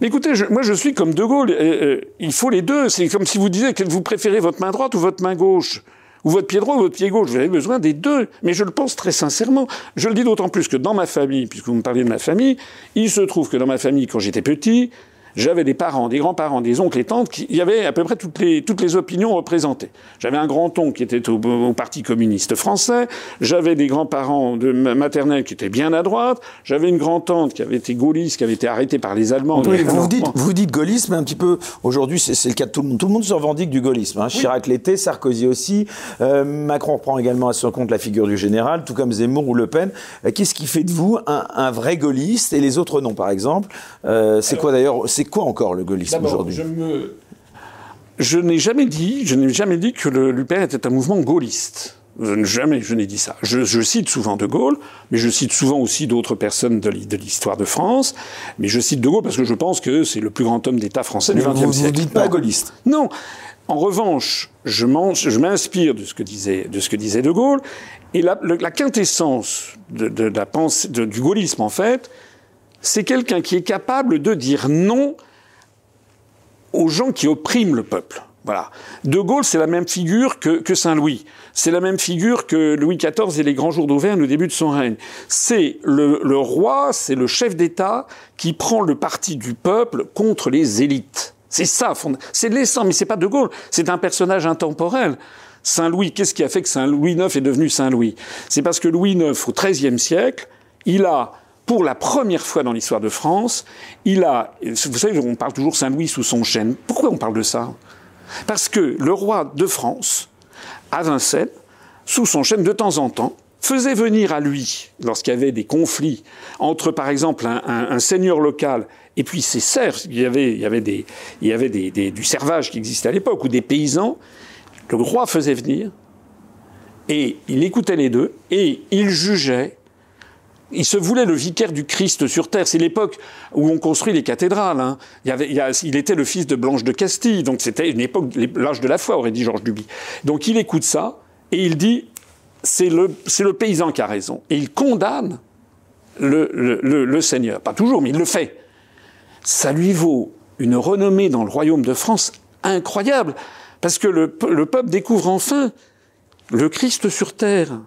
Mais écoutez, moi je suis comme De Gaulle. Euh, il faut les deux. C'est comme si vous disiez que vous préférez votre main droite ou votre main gauche. Ou votre pied droit ou votre pied gauche. Vous avez besoin des deux. Mais je le pense très sincèrement. Je le dis d'autant plus que dans ma famille, puisque vous me parlez de ma famille, il se trouve que dans ma famille, quand j'étais petit, j'avais des parents, des grands-parents, des oncles et tantes, qui, il y avait à peu près toutes les, toutes les opinions représentées. J'avais un grand-oncle qui était au, Parti communiste français, j'avais des grands-parents de maternelle qui étaient bien à droite, j'avais une grand-tante qui avait été gaulliste, qui avait été arrêtée par les Allemands. vous, dites, vous dites gaullisme, mais un petit peu, aujourd'hui, c'est le cas de tout le monde. Tout le monde se revendique du gaullisme. Hein. Chirac l'était, Sarkozy aussi. Euh, Macron reprend également à son compte la figure du général, tout comme Zemmour ou Le Pen. Euh, qu'est-ce qui fait de vous un, un, vrai gaulliste et les autres non, par exemple? Euh, C'est quoi d'ailleurs c'est quoi encore le gaullisme aujourd'hui je, n'ai jamais dit, je n'ai jamais dit que l'UPR était un mouvement gaulliste. Jamais je n'ai dit ça. Je, cite souvent De Gaulle, mais je cite souvent aussi d'autres personnes de l'histoire de France. Mais je cite De Gaulle parce que je pense que c'est le plus grand homme d'État français du XXe siècle. Vous ne dites pas gaulliste Non. En revanche, je m'inspire de ce que disait de ce que disait De Gaulle, et la, quintessence de, la pensée, du gaullisme en fait, c'est quelqu'un qui est capable de dire non aux gens qui oppriment le peuple. Voilà. De Gaulle, c'est la même figure que, Saint-Louis. C'est la même figure que Louis XIV et les grands jours d'Auvergne au début de son règne. C'est le, le roi, c'est le chef d'État qui prend le parti du peuple contre les élites. C'est ça, c'est l'essence, mais c'est pas De Gaulle. C'est un personnage intemporel. Saint-Louis, qu'est-ce qui a fait que Saint-Louis IX est devenu Saint-Louis? C'est parce que Louis IX, au XIIIe siècle, il a pour la première fois dans l'histoire de France, il a, vous savez, on parle toujours Saint-Louis sous son chêne. Pourquoi on parle de ça? Parce que le roi de France à Vincennes, sous son chêne de temps en temps, faisait venir à lui, lorsqu'il y avait des conflits entre, par exemple, un, seigneur local et puis ses serfs, il y avait, y avait, des, il y avait du servage qui existait à l'époque, ou des paysans, le roi faisait venir, et il écoutait les deux, et il jugeait il se voulait le vicaire du Christ sur terre. C'est l'époque où on construit les cathédrales. Hein. Il, était le fils de Blanche de Castille, donc c'était une époque, l'âge de la foi, aurait dit Georges Duby. Donc il écoute ça et il dit c'est le, paysan qui a raison. Et il condamne le, Seigneur. Pas toujours, mais il le fait. Ça lui vaut une renommée dans le royaume de France incroyable, parce que le, peuple découvre enfin le Christ sur terre.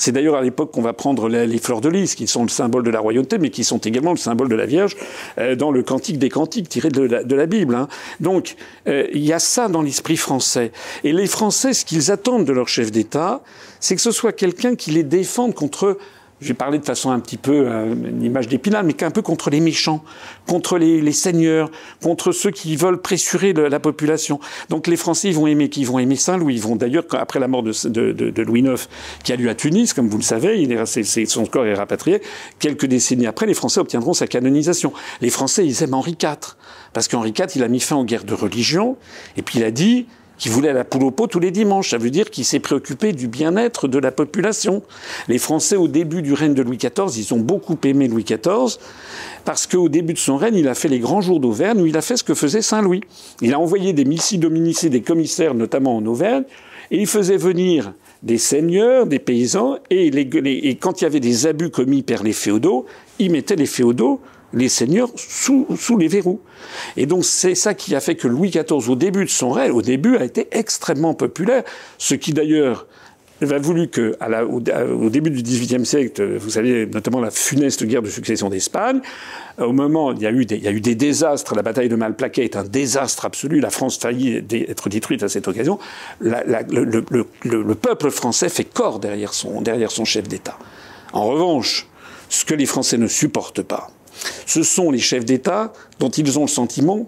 C'est d'ailleurs à l'époque qu'on va prendre les, fleurs de lys, qui sont le symbole de la royauté, mais qui sont également le symbole de la Vierge, euh, dans le Cantique des Cantiques tiré de la, Bible. Hein. Donc, euh, il y a ça dans l'esprit français. Et les Français, ce qu'ils attendent de leur chef d'État, c'est que ce soit quelqu'un qui les défende contre j'ai parlé de façon un petit peu euh, une image d'épinal, mais un peu contre les méchants, contre les, seigneurs, contre ceux qui veulent pressurer la population. Donc les Français, ils vont aimer qui? Vont aimer Saint-Louis. Ils vont d'ailleurs, après la mort de, de, Louis IX, qui a lieu à Tunis, comme vous le savez, il est, son corps est rapatrié. Quelques décennies après, les Français obtiendront sa canonisation. Les Français, ils aiment Henri IV, parce qu'Henri IV, il a mis fin aux guerres de religion, et puis il a dit qui voulait la poule au pot tous les dimanches. Ça veut dire qu'il s'est préoccupé du bien-être de la population. Les Français, au début du règne de Louis XIV, ils ont beaucoup aimé Louis XIV parce qu'au début de son règne, il a fait les grands jours d'Auvergne où il a fait ce que faisait Saint-Louis. Il a envoyé des missi dominicés, des commissaires, notamment en Auvergne, et il faisait venir des seigneurs, des paysans, et, et quand il y avait des abus commis par les féodaux, il mettait les féodaux les seigneurs sous, les verrous. Et donc c'est ça qui a fait que Louis XIV, au début de son règne, au début, a été extrêmement populaire, ce qui d'ailleurs a voulu que, au, début du XVIIIe siècle, vous savez, notamment la funeste guerre de succession d'Espagne, au moment, il y, a eu il y a eu des désastres, la bataille de Malplaquet est un désastre absolu, la France faillit être détruite à cette occasion, le, le, le, peuple français fait corps derrière son chef d'État. En revanche, ce que les Français ne supportent pas, ce sont les chefs d'État dont ils ont le sentiment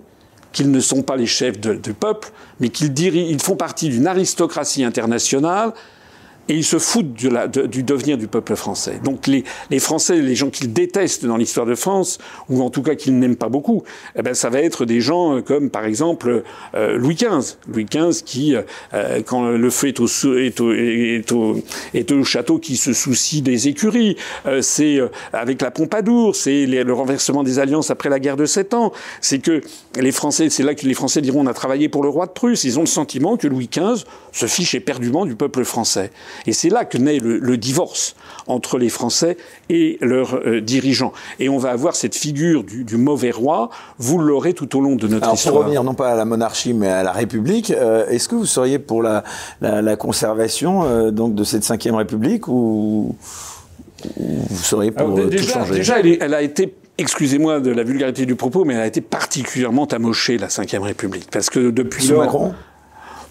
qu'ils ne sont pas les chefs du peuple, mais qu'ils font partie d'une aristocratie internationale et ils se foutent du devenir du peuple français. Donc les, Français, les gens qu'ils détestent dans l'histoire de France, ou en tout cas qu'ils n'aiment pas beaucoup, eh ben ça va être des gens euh, comme par exemple euh, Louis XV. Louis XV qui, euh, quand le feu est au, est au, est au, château, qui se soucie des écuries. c'est avec la Pompadour, c'est le renversement des alliances après la guerre de Sept Ans. C'est que les Français, c'est là que les Français diront on a travaillé pour le roi de Prusse. Ils ont le sentiment que Louis XV se fiche éperdument du peuple français. Et c'est là que naît le, divorce entre les Français et leurs euh, dirigeants. Et on va avoir cette figure du, mauvais roi, vous l'aurez tout au long de notre Alors, histoire. Pour revenir non pas à la monarchie mais à la République, euh, est-ce que vous seriez pour la, conservation euh, donc de cette cinquième République ou, vous seriez pour tout changer Déjà, elle, a été excusez-moi de la vulgarité du propos, mais elle a été particulièrement amochée, la Ve République. Parce que depuis lors, Macron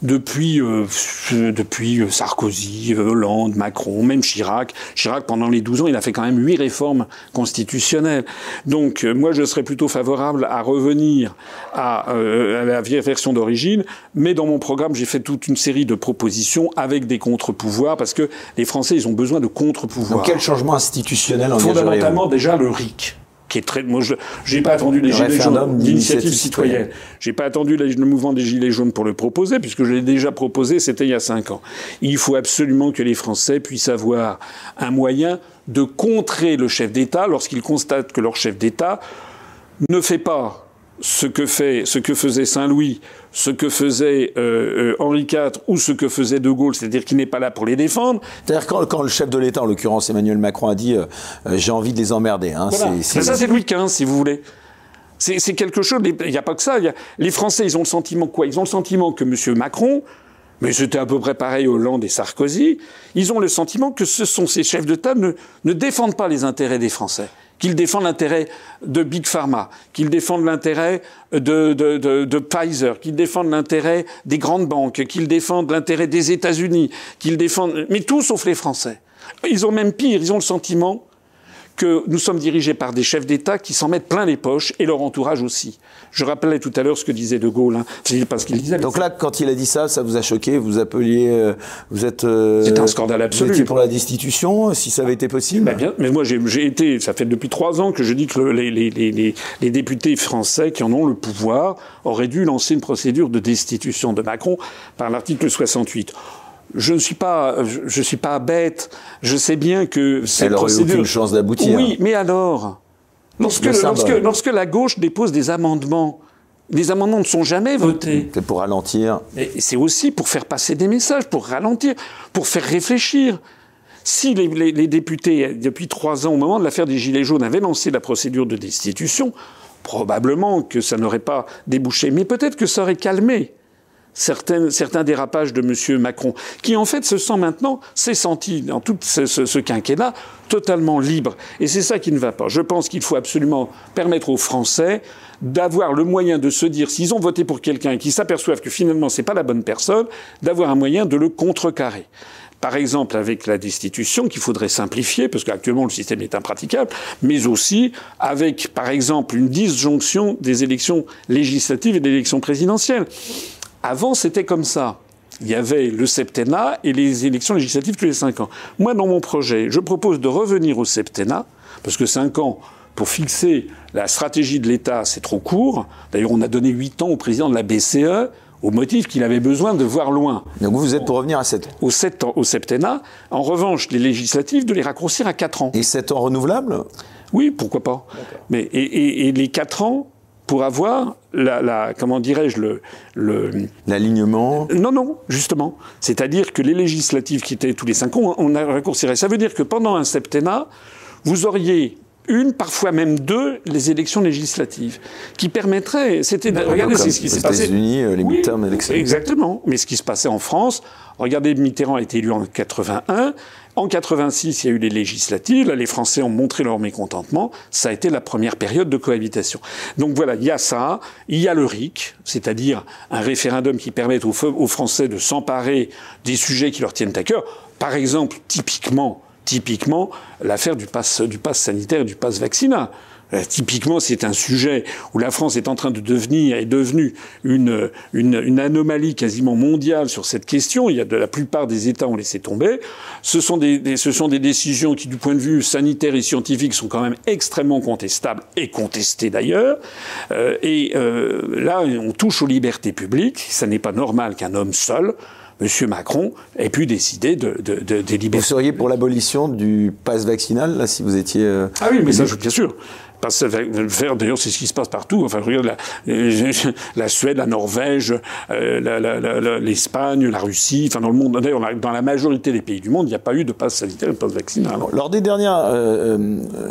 depuis, euh, depuis Sarkozy, Hollande, Macron, même Chirac. Chirac, pendant les 12 ans, il a fait quand même huit réformes constitutionnelles. Donc, euh, moi, je serais plutôt favorable à revenir à, euh, à la vieille version d'origine, mais dans mon programme, j'ai fait toute une série de propositions avec des contre-pouvoirs, parce que les Français, ils ont besoin de contre-pouvoirs. quel changement institutionnel Fondamentalement, déjà le RIC qui est très. Moi, je n'ai pas attendu les gilets jaunes d'initiative citoyenne. J'ai pas attendu le mouvement des gilets jaunes pour le proposer, puisque je l'ai déjà proposé. C'était il y a cinq ans. Il faut absolument que les Français puissent avoir un moyen de contrer le chef d'État lorsqu'ils constatent que leur chef d'État ne fait pas ce que fait, ce que faisait Saint-Louis ce que faisait euh, euh, Henri IV ou ce que faisait De Gaulle, c'est-à-dire qu'il n'est pas là pour les défendre. C'est-à-dire quand, quand, le chef de l'État, en l'occurrence Emmanuel Macron, a dit euh, j'ai envie de les emmerder. Hein, c'est, ça, c'est Louis XV, si vous voulez. C'est, quelque chose. Il n'y a pas que ça. les Français, ils ont le sentiment quoi? Ils ont le sentiment que M. Macron, mais c'était à peu près pareil Hollande et Sarkozy, ils ont le sentiment que ce sont ces chefs d'État ne, ne défendent pas les intérêts des Français qu'ils défendent l'intérêt de Big Pharma, qu'ils défendent l'intérêt de, de, Pfizer, qu'ils défendent l'intérêt des grandes banques, qu'ils défendent l'intérêt des États-Unis, qu'ils défendent... Mais tout sauf les Français. Ils ont même pire, ils ont le sentiment que nous sommes dirigés par des chefs d'État qui s'en mettent plein les poches et leur entourage aussi. Je rappelais tout à l'heure ce que disait De Gaulle. Hein. Parce qu'il disait. Donc là, quand il a dit ça, ça vous a choqué Vous appeliez, euh, vous êtes. Euh, C'est un scandale absolu. Vous étiez pour la destitution, si ça avait été possible. Ben bien, mais moi, j'ai été. Ça fait depuis trois ans que je dis que les, les, les, les, députés français qui en ont le pouvoir auraient dû lancer une procédure de destitution de Macron par l'article 68 je ne suis pas, je, suis pas bête. Je sais bien que cette Elle procédure. aucune chance d'aboutir. Oui, mais alors, lorsque, lorsque, lorsque, la gauche dépose des amendements, les amendements ne sont jamais votés. C'est pour ralentir. C'est aussi pour faire passer des messages, pour ralentir, pour faire réfléchir. Si les, les députés, depuis trois ans, au moment de l'affaire des Gilets jaunes, avaient lancé la procédure de destitution, probablement que ça n'aurait pas débouché. Mais peut-être que ça aurait calmé certains dérapages de M. Macron, qui en fait se sent maintenant, s'est senti dans tout ce, quinquennat totalement libre. Et c'est ça qui ne va pas. Je pense qu'il faut absolument permettre aux Français d'avoir le moyen de se dire, s'ils ont voté pour quelqu'un et qu'ils s'aperçoivent que finalement c'est pas la bonne personne, d'avoir un moyen de le contrecarrer par exemple avec la destitution qu'il faudrait simplifier, parce qu'actuellement le système est impraticable, mais aussi avec, par exemple, une disjonction des élections législatives et des élections présidentielles. Avant, c'était comme ça. Il y avait le septennat et les élections législatives tous les cinq ans. Moi, dans mon projet, je propose de revenir au septennat, parce que cinq ans, pour fixer la stratégie de l'État, c'est trop court. D'ailleurs, on a donné huit ans au président de la BCE au motif qu'il avait besoin de voir loin. Donc vous êtes pour revenir à 7 au, 7 ans, au septennat. En revanche, les législatives, de les raccourcir à 4 ans. Et 7 ans renouvelables? Oui, pourquoi pas. Mais, et, et les 4 ans, pour avoir la, comment dirais-je le, l'alignement. Non non justement, c'est-à-dire que les législatives qui étaient tous les cinq ans, on a raccourcirait. Ça veut dire que pendant un septennat, vous auriez une, parfois même deux, les élections législatives, qui permettraient. C'était. Regardez ce qui s'est passé. États-Unis, euh, les oui, midterms Exactement. Mais ce qui se passait en France, regardez, Mitterrand a été élu en 81. En 86, il y a eu les législatives. Là, les Français ont montré leur mécontentement. Ça a été la première période de cohabitation. Donc voilà, il y a ça. Il y a le RIC, c'est-à-dire un référendum qui permette aux, Français de s'emparer des sujets qui leur tiennent à cœur. Par exemple, typiquement, typiquement, l'affaire du pass, sanitaire du pass vaccinal. Euh, typiquement, c'est un sujet où la France est en train de devenir, est devenue une, une, anomalie quasiment mondiale sur cette question. Il y a de la plupart des États ont laissé tomber. Ce sont des, ce sont des décisions qui, du point de vue sanitaire et scientifique, sont quand même extrêmement contestables et contestées d'ailleurs. Euh, et euh, là, on touche aux libertés publiques. Ça n'est pas normal qu'un homme seul M. Macron ait pu décider de, de, de, des libertés. Vous seriez pour l'abolition du pass vaccinal, là, si vous étiez. ah oui, mais ça, bien sûr faire. D'ailleurs, c'est ce qui se passe partout. Enfin, regarde la, la Suède, la Norvège, euh, l'Espagne, la, Russie. Enfin, dans le monde, d'ailleurs, dans la majorité des pays du monde, il n'y a pas eu de passe sanitaire et de passe vaccinal. lors des dernières euh,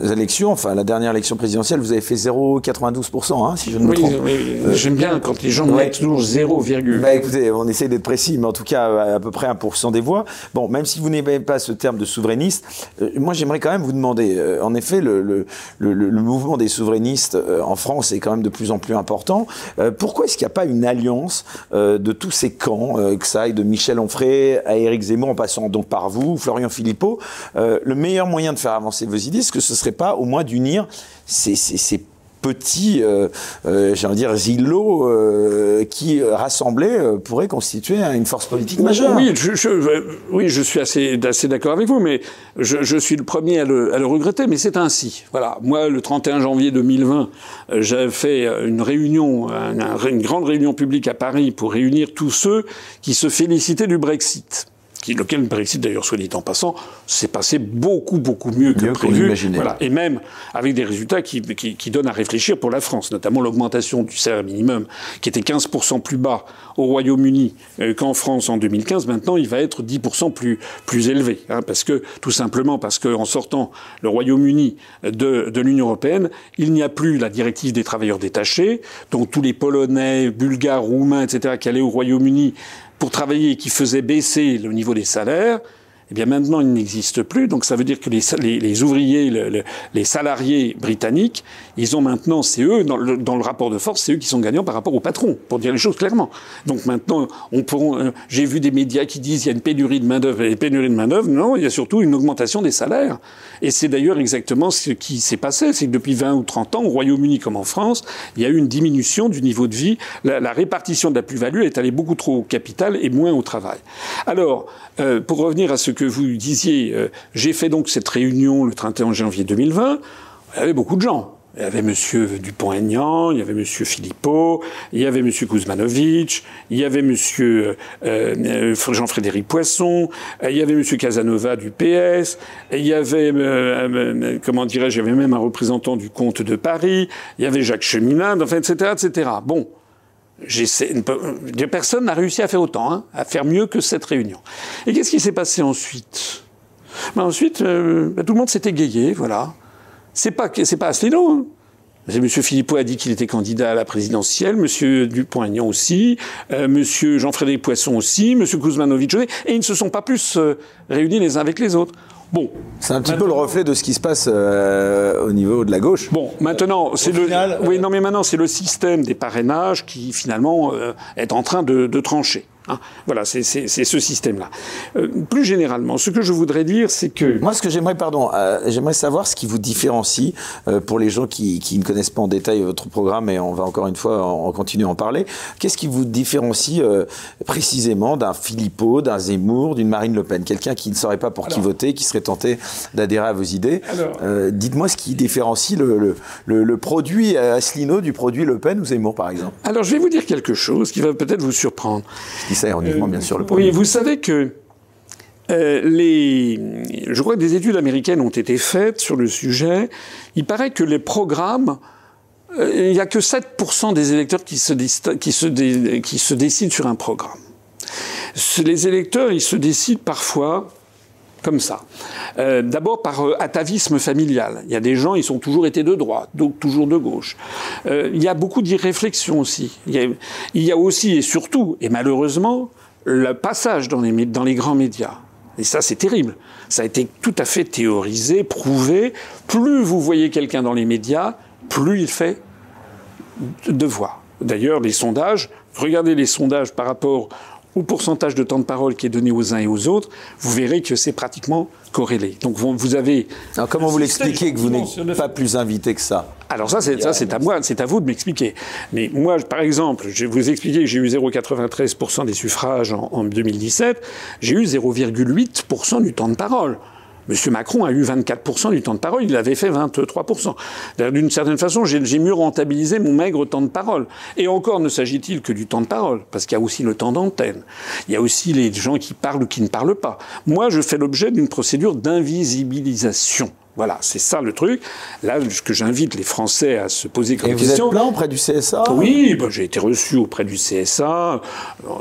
euh, élections, enfin, la dernière élection présidentielle, vous avez fait 0,92%, hein, si je ne me trompe. Oui, j'aime bien quand les gens mettent toujours 0, bah, écoutez, on essaie d'être précis, mais en tout cas, à peu près 1% des voix. Bon, même si vous n'aimez pas ce terme de souverainiste, moi, j'aimerais quand même vous demander, en effet, le, le, le, le mouvement mouvement des souverainistes euh, en France est quand même de plus en plus important. Euh, pourquoi est-ce qu'il n'y a pas une alliance euh, de tous ces camps, que ça aille de Michel Onfray à Éric Zemmour, en passant donc par vous, Florian Philippot Le meilleur moyen de faire avancer vos idées, est-ce que ce ne serait pas au moins d'unir ces, petits, euh, euh, j'ai envie de dire, îlots euh, qui, rassemblés, pourraient constituer une force politique majeure. Oui, je, oui, je suis assez, d'accord avec vous, mais je, je, suis le premier à le, à le regretter, mais c'est ainsi. Voilà, moi, le 31 janvier 2020, j'avais fait une réunion, une grande réunion publique à Paris pour réunir tous ceux qui se félicitaient du Brexit qui, lequel Brexit d'ailleurs soit dit en passant, s'est passé beaucoup beaucoup mieux que prévu. Voilà. Et même avec des résultats qui, qui, qui, donnent à réfléchir pour la France, notamment l'augmentation du salaire minimum, qui était 15% plus bas au Royaume-Uni euh, qu'en France en 2015. Maintenant, il va être 10% plus plus élevé, hein, parce que tout simplement parce qu'en sortant le Royaume-Uni de, de l'Union européenne, il n'y a plus la directive des travailleurs détachés, donc tous les Polonais, Bulgares, Roumains, etc., qui allaient au Royaume-Uni pour travailler qui faisait baisser le niveau des salaires, eh bien maintenant il n'existe plus. Donc ça veut dire que les, ouvriers, les salariés britanniques, ils ont maintenant, c'est eux dans le, rapport de force, c'est eux qui sont gagnants par rapport au patron, pour dire les choses clairement. Donc maintenant. Euh, j'ai vu des médias qui disent il y a une pénurie de main d'œuvre. Et pénurie de main d'œuvre, non, il y a surtout une augmentation des salaires. Et c'est d'ailleurs exactement ce qui s'est passé, c'est que depuis 20 ou 30 ans, au Royaume-Uni comme en France, il y a eu une diminution du niveau de vie. La, la répartition de la plus-value est allée beaucoup trop au capital et moins au travail. Alors, euh, pour revenir à ce que vous disiez, euh, j'ai fait donc cette réunion le 31 janvier 2020. Il y avait beaucoup de gens. Il y avait M. Dupont-Aignan, il y avait M. Philippot, il y avait M. Kuzmanovic, il y avait M. Euh, Jean-Frédéric Poisson, il y avait M. Casanova du PS, il y avait, comment dirais-je, il y avait même un représentant du comte de Paris, il y avait Jacques Cheminade, enfin, etc., etc. Bon, personne n'a réussi à faire autant, hein, à faire mieux que cette réunion. Et qu'est-ce qui s'est passé ensuite? Ben Ensuite, euh, ben tout le monde s'est égayé, voilà. C'est pas, c'est pas Asselineau. Hein. M. Philippot a dit qu'il était candidat à la présidentielle, M. Dupont-Aignan aussi, euh, M. Jean-Frédéric Poisson aussi, M. Kuzmanovic aussi, et ils ne se sont pas plus euh, réunis les uns avec les autres. Bon. C'est un petit peu le reflet de ce qui se passe euh, au niveau de la gauche. Bon, maintenant, c'est le. oui, non, mais maintenant, c'est le système des parrainages qui, finalement, euh, est en train de, de trancher. Hein. voilà, c'est ce système-là. Euh, plus généralement, ce que je voudrais dire, c'est que... Moi, ce que j'aimerais, pardon, euh, j'aimerais savoir ce qui vous différencie, euh, pour les gens qui, qui, ne connaissent pas en détail votre programme, et on va encore une fois en, continuer à en parler, qu'est-ce qui vous différencie précisément d'un Philippot, d'un Zemmour, d'une Marine Le Pen? Quelqu'un qui ne saurait pas pour qui voter, qui serait tenté d'adhérer à vos idées. Dites-moi ce qui différencie le, le, le, produit Asselineau du produit Le Pen ou Zemmour, par exemple? Alors, je vais vous dire quelque chose qui va peut-être vous surprendre bien sûr, le Oui, vous savez que euh, les, je crois que des études américaines ont été faites sur le sujet. Il paraît que les programmes, euh, il n'y a que 7% des électeurs qui se, qui, se qui se décident sur un programme. Les électeurs, ils se décident parfois comme ça. Euh, D'abord par euh, atavisme familial. Il y a des gens, ils sont toujours été de droite, donc toujours de gauche. Euh, il y a beaucoup d'irréflexion aussi. Il y, a, il y, a, aussi et surtout, et malheureusement, le passage dans les, dans les grands médias. Et ça, c'est terrible. Ça a été tout à fait théorisé, prouvé. Plus vous voyez quelqu'un dans les médias, plus il fait de voix. D'ailleurs, les sondages, regardez les sondages par rapport au pourcentage de temps de parole qui est donné aux uns et aux autres, vous verrez que c'est pratiquement corrélé. Donc vous avez. Alors comment vous l'expliquez que vous n'êtes pas plus invité que ça Alors ça, c'est ça, c'est à moi, c'est à vous de m'expliquer. Mais moi, par exemple, je vais vous expliquer que j'ai eu 0,93% des suffrages en, en 2017. J'ai eu 0,8% du temps de parole. M. Macron a eu 24% du temps de parole, il avait fait 23%. D'une certaine façon, j'ai mieux rentabilisé mon maigre temps de parole. Et encore ne s'agit-il que du temps de parole, parce qu'il y a aussi le temps d'antenne. Il y a aussi les gens qui parlent ou qui ne parlent pas. Moi, je fais l'objet d'une procédure d'invisibilisation. Voilà, c'est ça le truc. Là, ce que j'invite les Français à se poser comme Et question. Vous êtes auprès du CSA Oui, ben, j'ai été reçu auprès du CSA.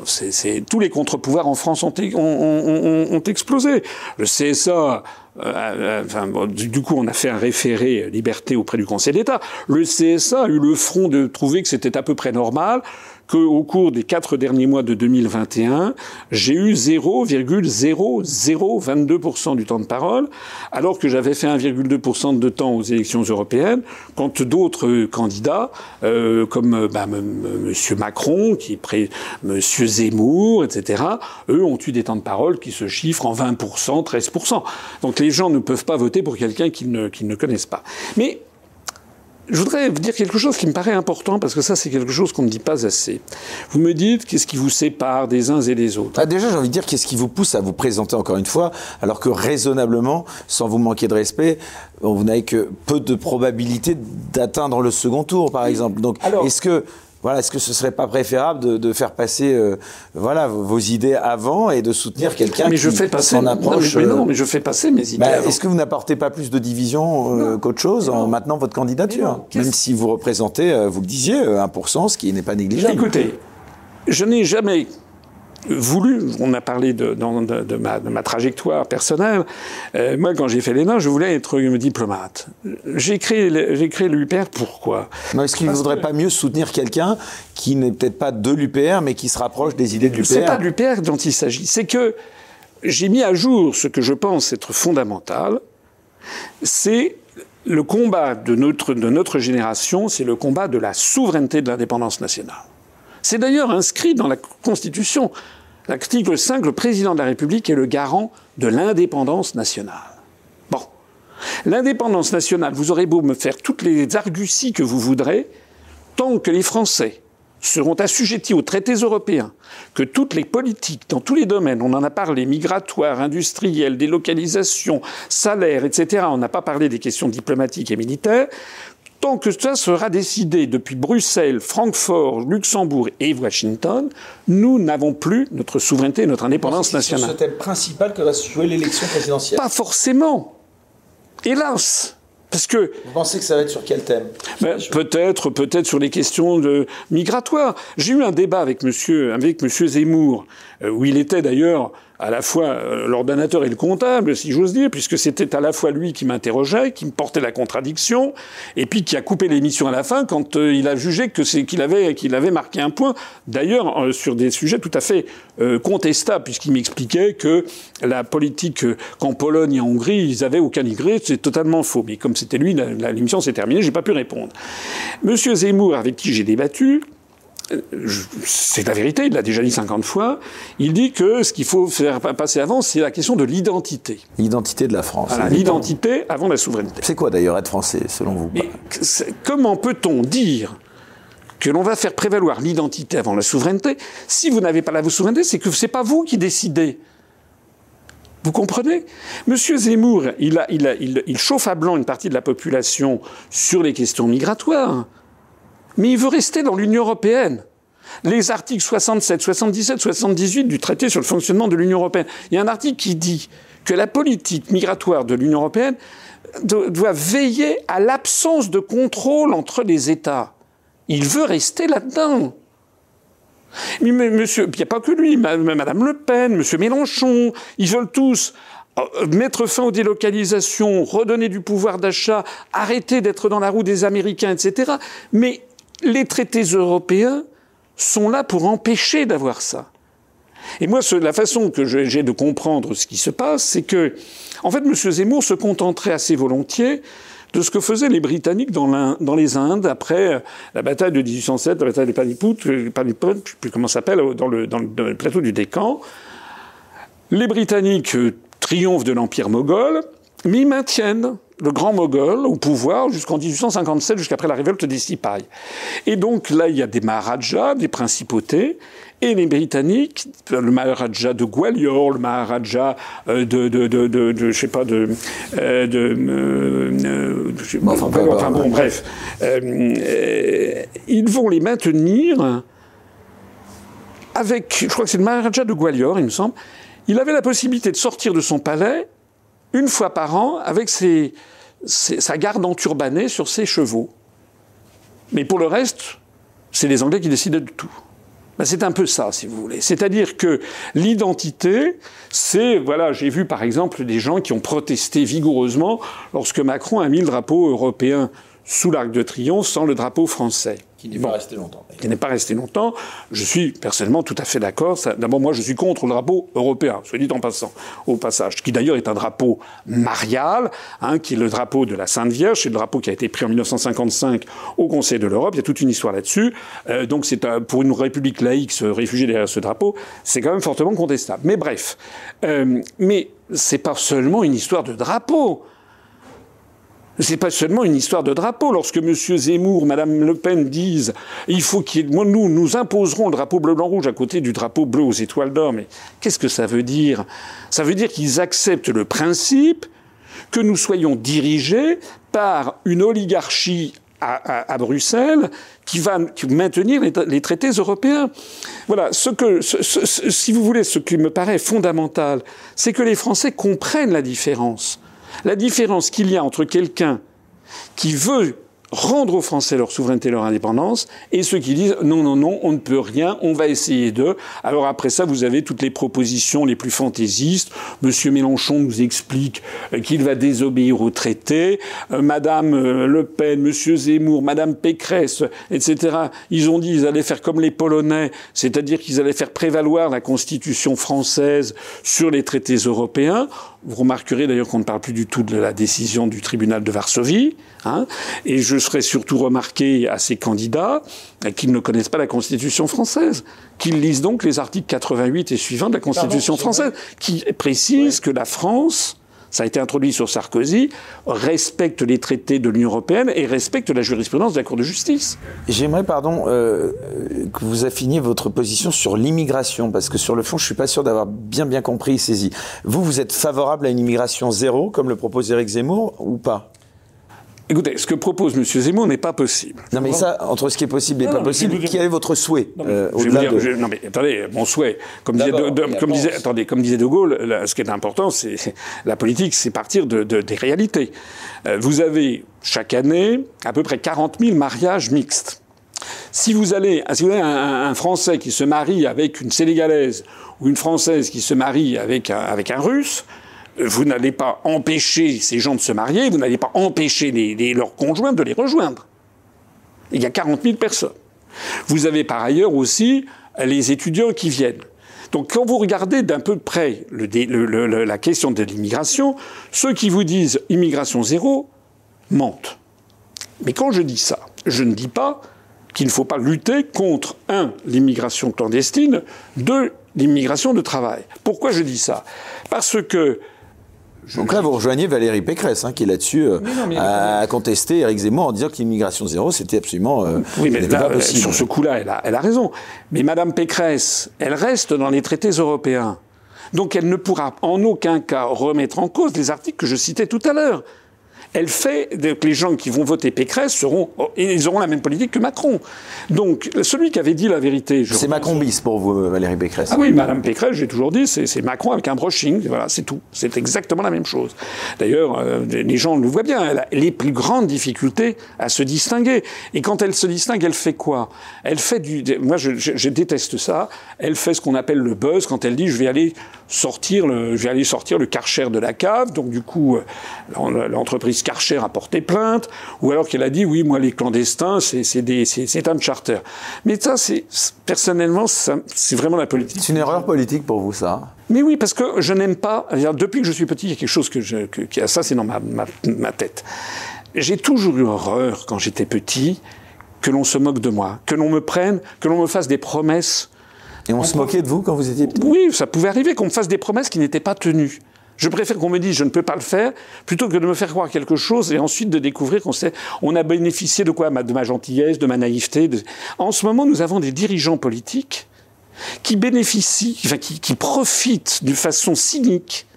C'est, tous les contre-pouvoirs en France ont, ont, ont, explosé. Le CSA. Euh, euh, du coup, on a fait un référé liberté auprès du Conseil d'État. Le CSA a eu le front de trouver que c'était à peu près normal qu'au cours des quatre derniers mois de 2021, j'ai eu 0,0022% du temps de parole, alors que j'avais fait 1,2% de temps aux élections européennes, quand d'autres candidats, euh, comme bah, M. Macron, qui près, M. Zemmour, etc., eux ont eu des temps de parole qui se chiffrent en 20%, 13%. Donc les gens ne peuvent pas voter pour quelqu'un qu'ils ne, ne connaissent pas. Mais je voudrais vous dire quelque chose qui me paraît important parce que ça, c'est quelque chose qu'on ne dit pas assez. Vous me dites qu'est-ce qui vous sépare des uns et des autres? Ah, déjà, j'ai envie de dire qu'est-ce qui vous pousse à vous présenter encore une fois, alors que raisonnablement, sans vous manquer de respect, vous n'avez que peu de probabilité d'atteindre le second tour, par exemple. Donc, est-ce que voilà, est-ce que ce serait pas préférable de, de faire passer, euh, voilà, vos, idées avant et de soutenir quelqu'un qui je fais passer, s'en approche non mais, non, mais je fais passer mes idées. Bah, est-ce que vous n'apportez pas plus de division euh, qu'autre chose en maintenant votre candidature, même si vous représentez, euh, vous le disiez, 1%, ce qui n'est pas négligeable. Écoutez, je n'ai jamais voulu, on a parlé de, de, ma, trajectoire personnelle. Euh, moi, quand j'ai fait l'ENA, je voulais être diplomate. J'ai créé, j'ai créé l'UPR, pourquoi? Est-ce qu'il ne vaudrait pas mieux soutenir quelqu'un qui n'est peut-être pas de l'UPR, mais qui se rapproche des idées de l'UPR C'est pas de l'UPR dont il s'agit. C'est que j'ai mis à jour ce que je pense être fondamental, c'est le combat de notre, de notre génération, c'est le combat de la souveraineté de l'indépendance nationale. C'est d'ailleurs inscrit dans la Constitution. L'article 5, le président de la République est le garant de l'indépendance nationale. Bon. L'indépendance nationale, vous aurez beau me faire toutes les arguties que vous voudrez, tant que les Français seront assujettis aux traités européens, que toutes les politiques, dans tous les domaines, on en a parlé, migratoires, industriels, délocalisation, salaires, etc., on n'a pas parlé des questions diplomatiques et militaires, tant que ça sera décidé depuis Bruxelles, Francfort, Luxembourg et Washington, nous n'avons plus notre souveraineté et notre indépendance nationale. C'est ce thème principal que va se jouer l'élection présidentielle Pas forcément. Hélas. Parce que vous pensez que ça va être sur quel thème? Ben, Peut-être, peut-être sur les questions de migratoires. J'ai eu un débat avec Monsieur, avec Monsieur Zemmour, euh, où il était d'ailleurs à la fois euh, l'ordonnateur et le comptable, si j'ose dire, puisque c'était à la fois lui qui m'interrogeait, qui me portait la contradiction, et puis qui a coupé l'émission à la fin quand euh, il a jugé que c'est qu'il avait qu'il avait marqué un point. D'ailleurs, euh, sur des sujets tout à fait contestables, puisqu'il m'expliquait que la politique qu'en Pologne et en Hongrie ils avaient aucun immigré, c'est totalement faux. Mais comme c'était lui, l'émission s'est terminée, j'ai pas pu répondre. Monsieur Zemmour, avec qui j'ai débattu, c'est la vérité, il l'a déjà dit 50 fois, il dit que ce qu'il faut faire passer avant, c'est la question de l'identité. L'identité de la France. l'identité avant la souveraineté. C'est quoi d'ailleurs être français, selon vous? Comment peut-on dire que l'on va faire prévaloir l'identité avant la souveraineté Si vous n'avez pas la souveraineté, c'est que ce n'est pas vous qui décidez. Vous comprenez? Monsieur Zemmour, il, il chauffe à blanc une partie de la population sur les questions migratoires mais il veut rester dans l'Union européenne. Les articles 67, 77, 78 du traité sur le fonctionnement de l'Union européenne. Il y a un article qui dit que la politique migratoire de l'Union européenne doit veiller à l'absence de contrôle entre les États. Il veut rester là-dedans. Mais, monsieur, il n'y a pas que lui, Madame Le Pen, Monsieur Mélenchon, ils veulent tous euh, mettre fin aux délocalisations, redonner du pouvoir d'achat, arrêter d'être dans la roue des Américains, etc. Mais les traités européens sont là pour empêcher d'avoir ça. Et moi, la façon que j'ai de comprendre ce qui se passe, c'est que, en fait, M. Zemmour se contenterait assez volontiers de ce que faisaient les Britanniques dans, les Indes après la bataille de 1807, la bataille de Panipout, euh, Panipout je sais plus comment ça s'appelle, dans le, dans le plateau du Décan. Les Britanniques euh, triomphent de l'Empire moghol, mais ils maintiennent le grand Moghol au pouvoir jusqu'en 1857, jusqu'après la révolte des Sipay. Et donc là, il y a des Maharajas, des principautés, et les Britanniques, le Maharaja de Gwalior, le Maharaja euh, de, de, de, je sais pas, de, euh, de, euh, enfin, enfin, bon, bref, ils vont les maintenir avec, je crois que c'est le Maharaja de Gwalior, il me semble. Il avait la possibilité de sortir de son palais une fois par an avec sa garde enturbanée sur ses chevaux. Mais pour le reste, c'est les Anglais qui décident de tout. Ben, c'est un peu ça, si vous voulez. C'est-à-dire que l'identité, c'est, voilà, j'ai vu par exemple des gens qui ont protesté vigoureusement lorsque Macron a mis le drapeau européen sous l'Arc de Triomphe sans le drapeau français. Qui n'est pas resté longtemps. Qui n'est pas resté longtemps. Je suis personnellement tout à fait d'accord. D'abord, moi, je suis contre le drapeau européen, soit dit en passant, au passage, qui d'ailleurs est un drapeau marial, hein, qui est le drapeau de la Sainte Vierge. C'est le drapeau qui a été pris en 1955 au Conseil de l'Europe. Il y a toute une histoire là-dessus. Euh, donc, c'est pour une république laïque se réfugier derrière ce drapeau, c'est quand même fortement contestable. Mais bref, euh, mais c'est pas seulement une histoire de drapeau. C'est pas seulement une histoire de drapeau. Lorsque M. Zemmour, Mme Le Pen disent il faut qu'il nous, nous imposerons le drapeau bleu-blanc-rouge à côté du drapeau bleu aux étoiles d'or. Mais qu'est-ce que ça veut dire? Ça veut dire qu'ils acceptent le principe que nous soyons dirigés par une oligarchie à, Bruxelles qui va maintenir les, traités européens. Voilà, ce que, si vous voulez, ce qui me paraît fondamental, c'est que les Français comprennent la différence la différence qu'il y a entre quelqu'un qui veut rendre aux Français leur souveraineté, leur indépendance, et ceux qui disent non, non, non, on ne peut rien, on va essayer d'eux. Alors après ça, vous avez toutes les propositions les plus fantaisistes. Monsieur Mélenchon nous explique euh, qu'il va désobéir au traité. Euh, Madame euh, Le Pen, Monsieur Zemmour, Madame Pécresse, etc. Ils ont dit qu'ils allaient faire comme les Polonais, c'est-à-dire qu'ils allaient faire prévaloir la Constitution française sur les traités européens. Vous remarquerez d'ailleurs qu'on ne parle plus du tout de la décision du tribunal de Varsovie. Hein, et je serais surtout remarqué à ces candidats qu'ils ne connaissent pas la Constitution française, qu'ils lisent donc les articles 88 et suivants de la Constitution française, qui précisent que la France ça a été introduit sur Sarkozy, respecte les traités de l'Union européenne et respecte la jurisprudence de la Cour de justice. J'aimerais, pardon, euh, que vous affiniez votre position sur l'immigration, parce que sur le fond, je suis pas sûr d'avoir bien bien compris et saisi. Vous, vous êtes favorable à une immigration zéro, comme le propose Éric Zemmour, ou pas? Écoutez, ce que propose M. Zemmour n'est pas possible. Non, mais ça, entre ce qui est possible et pas possible, quel est votre souhait non, euh, dire, non, mais attendez, mon souhait, comme disait, de, comme disait, attendez, comme disait De Gaulle, ce qui est important, c'est la politique, c'est partir de, des réalités. Euh, vous avez chaque année à peu près 40 000 mariages mixtes. Si vous allez, si vous avez un, un, Français qui se marie avec une Sénégalaise ou une Française qui se marie avec un, avec un Russe, vous n'allez pas empêcher ces gens de se marier, vous n'allez pas empêcher leurs conjoints de les rejoindre. Il y a 40 000 personnes. Vous avez par ailleurs aussi les étudiants qui viennent. Donc quand vous regardez d'un peu près la question de l'immigration, ceux qui vous disent immigration zéro mentent. Mais quand je dis ça, je ne dis pas qu'il ne faut pas lutter contre, un, l'immigration clandestine, deux, l'immigration de travail. Pourquoi je dis ça? Parce que donc là, vous rejoignez Valérie Pécresse, hein, qui là-dessus euh, a contesté Éric Zemmour en disant que l'immigration zéro, c'était absolument euh, oui, mais pas possible. Sur ce coup-là, elle a, elle a raison. Mais Madame Pécresse, elle reste dans les traités européens. Donc elle ne pourra en aucun cas remettre en cause les articles que je citais tout à l'heure elle fait que les gens qui vont voter Pécresse seront, ils auront la même politique que Macron. Donc, celui qui avait dit la vérité. C'est Macron bis pour vous, Valérie Pécresse. Ah oui, Madame Pécresse, j'ai toujours dit, c'est Macron avec un brushing. Voilà, c'est tout. C'est exactement la même chose. D'ailleurs, euh, les gens le voient bien. Elle a les plus grandes difficultés à se distinguer. Et quand elle se distingue, elle fait quoi? Elle fait du. Moi, je, je, déteste ça. Elle fait ce qu'on appelle le buzz quand elle dit, je vais aller sortir le, je vais aller sortir le karcher de la cave. Donc, du coup, euh, l'entreprise Karcher a porté plainte, ou alors qu'elle a dit oui, moi les clandestins, c'est un charter. Mais ça, c'est personnellement, c'est vraiment la politique. C'est une erreur politique pour vous, ça? Mais oui, parce que je n'aime pas. Depuis que je suis petit, il y a quelque chose que, je, qui a ça, c'est dans ma, ma, tête. J'ai toujours eu horreur quand j'étais petit que l'on se moque de moi, que l'on me prenne, que l'on me fasse des promesses. Et on, se moquait de vous quand vous étiez petit Oui, ça pouvait arriver qu'on me fasse des promesses qui n'étaient pas tenues. Je préfère qu'on me dise je ne peux pas le faire plutôt que de me faire croire quelque chose et ensuite de découvrir qu'on sait, on a bénéficié de quoi? De ma gentillesse, de ma naïveté. En ce moment, nous avons des dirigeants politiques qui bénéficient, enfin, qui, qui profitent d'une façon cynique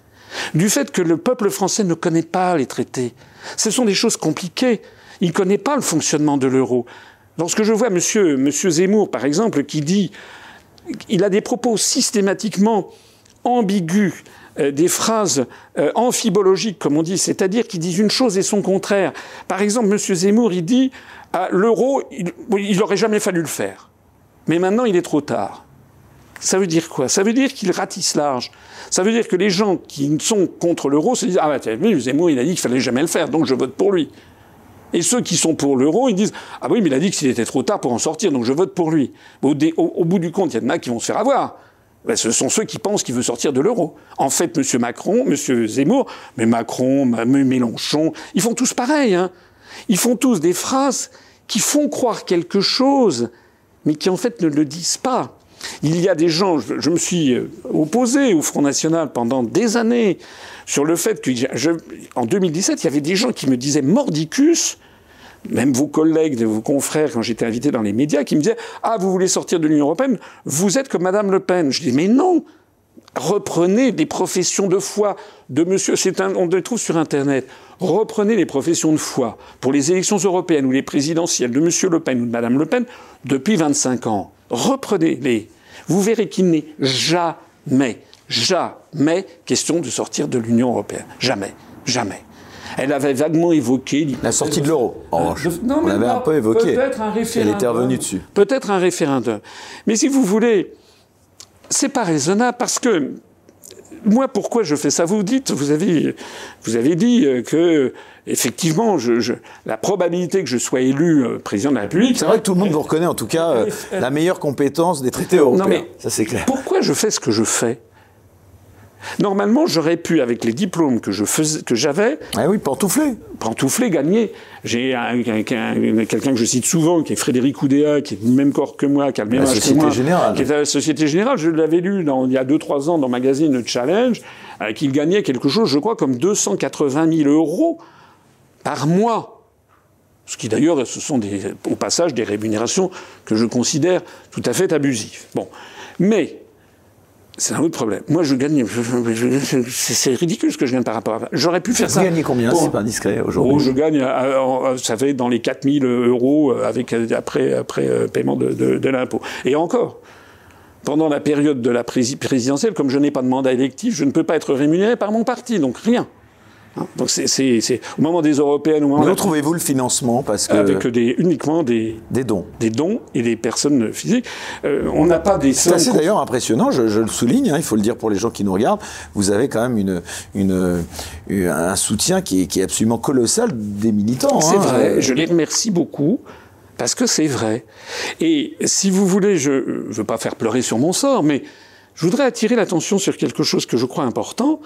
du fait que le peuple français ne connaît pas les traités. Ce sont des choses compliquées. Il ne connaît pas le fonctionnement de l'euro. Lorsque je vois monsieur, monsieur Zemmour, par exemple, qui dit, il a des propos systématiquement ambigus, euh, des phrases euh, amphibologiques, comme on dit, c'est-à-dire qui disent une chose et son contraire. Par exemple, M. Zemmour, il dit l'euro, il n'aurait jamais fallu le faire. Mais maintenant, il est trop tard. Ça veut dire quoi? Ça veut dire qu'il ratisse large. Ça veut dire que les gens qui sont contre l'euro se disent Ah, bah, Zemmour, il a dit qu'il fallait jamais le faire, donc je vote pour lui. Et ceux qui sont pour l'euro, ils disent Ah oui, mais il a dit que était trop tard pour en sortir, donc je vote pour lui. Au, au bout du compte, il y en a qui vont se faire avoir. Ben, ce sont ceux qui pensent qu'il veut sortir de l'euro. En fait, M. Macron, M. Zemmour, mais Macron, M. Mélenchon, ils font tous pareil. Hein. Ils font tous des phrases qui font croire quelque chose, mais qui en fait ne le disent pas. Il y a des gens, je, me suis euh, opposé au Front National pendant des années sur le fait que, en 2017, il y avait des gens qui me disaient mordicus même vos collègues, vos confrères, quand j'étais invité dans les médias, qui me disaient Ah, vous voulez sortir de l'Union européenne Vous êtes comme Madame Le Pen. Je dis Mais non Reprenez des professions de foi de monsieur. Un, on les trouve sur Internet. Reprenez les professions de foi pour les élections européennes ou les présidentielles de monsieur Le Pen ou de Madame Le Pen depuis 25 ans. Reprenez-les. Vous verrez qu'il n'est jamais, jamais question de sortir de l'Union européenne. Jamais. Jamais. Elle avait vaguement évoqué la sortie de l'euro. En on l'avait un peu évoqué. Peut-être un référendum. Elle était revenue dessus. Peut-être un référendum. Mais si vous voulez, c'est pas raisonnable parce que moi, pourquoi je fais ça? Vous dites, vous avez, vous avez dit que effectivement, je, la probabilité que je sois élu euh, président de la République. C'est vrai que tout le monde vous reconnaît en tout cas euh, la meilleure compétence des traités européens. Non mais ça c'est clair. Pourquoi je fais ce que je fais? Normalement, j'aurais pu, avec les diplômes que je faisais, que j'avais, ah oui, pantoufler, pantoufler, gagner. J'ai quelqu'un que je cite souvent, qui est Frédéric Oudéa, qui est du même corps que moi, qui a le même âge que moi, Générale. qui est à la Société Générale. Je l'avais lu dans, il y a 2-3 ans dans le magazine Challenge, euh, qu'il gagnait quelque chose, je crois, comme 280 000 euros par mois. Ce qui d'ailleurs, ce sont des, au passage des rémunérations que je considère tout à fait abusives. Bon. Mais, c'est un autre problème. Moi, je gagne. C'est ridicule ce que je gagne par rapport à. J'aurais pu faire vous ça. Vous gagnez combien C'est pas discret aujourd'hui. Oh, je gagne. Euh, ça fait dans les 4000 euros euh, avec après après euh, paiement de, de, de l'impôt. Et encore. Pendant la période de la présidentielle, comme je n'ai pas de mandat électif, je ne peux pas être rémunéré par mon parti, donc rien. Hein, donc c'est au moment des européennes. Au moment où trouvez-vous le financement parce que avec des uniquement des des dons, des dons et des personnes physiques. Euh, on n'a pas des. C'est assez d'ailleurs impressionnant. Je, je, le souligne. Hein, il faut le dire pour les gens qui nous regardent. Vous avez quand même une une, un soutien qui est, qui est absolument colossal des militants. C'est hein. vrai. Je les remercie beaucoup. Parce que c'est vrai. Et si vous voulez, je ne veux pas faire pleurer sur mon sort, mais je voudrais attirer l'attention sur quelque chose que je crois important,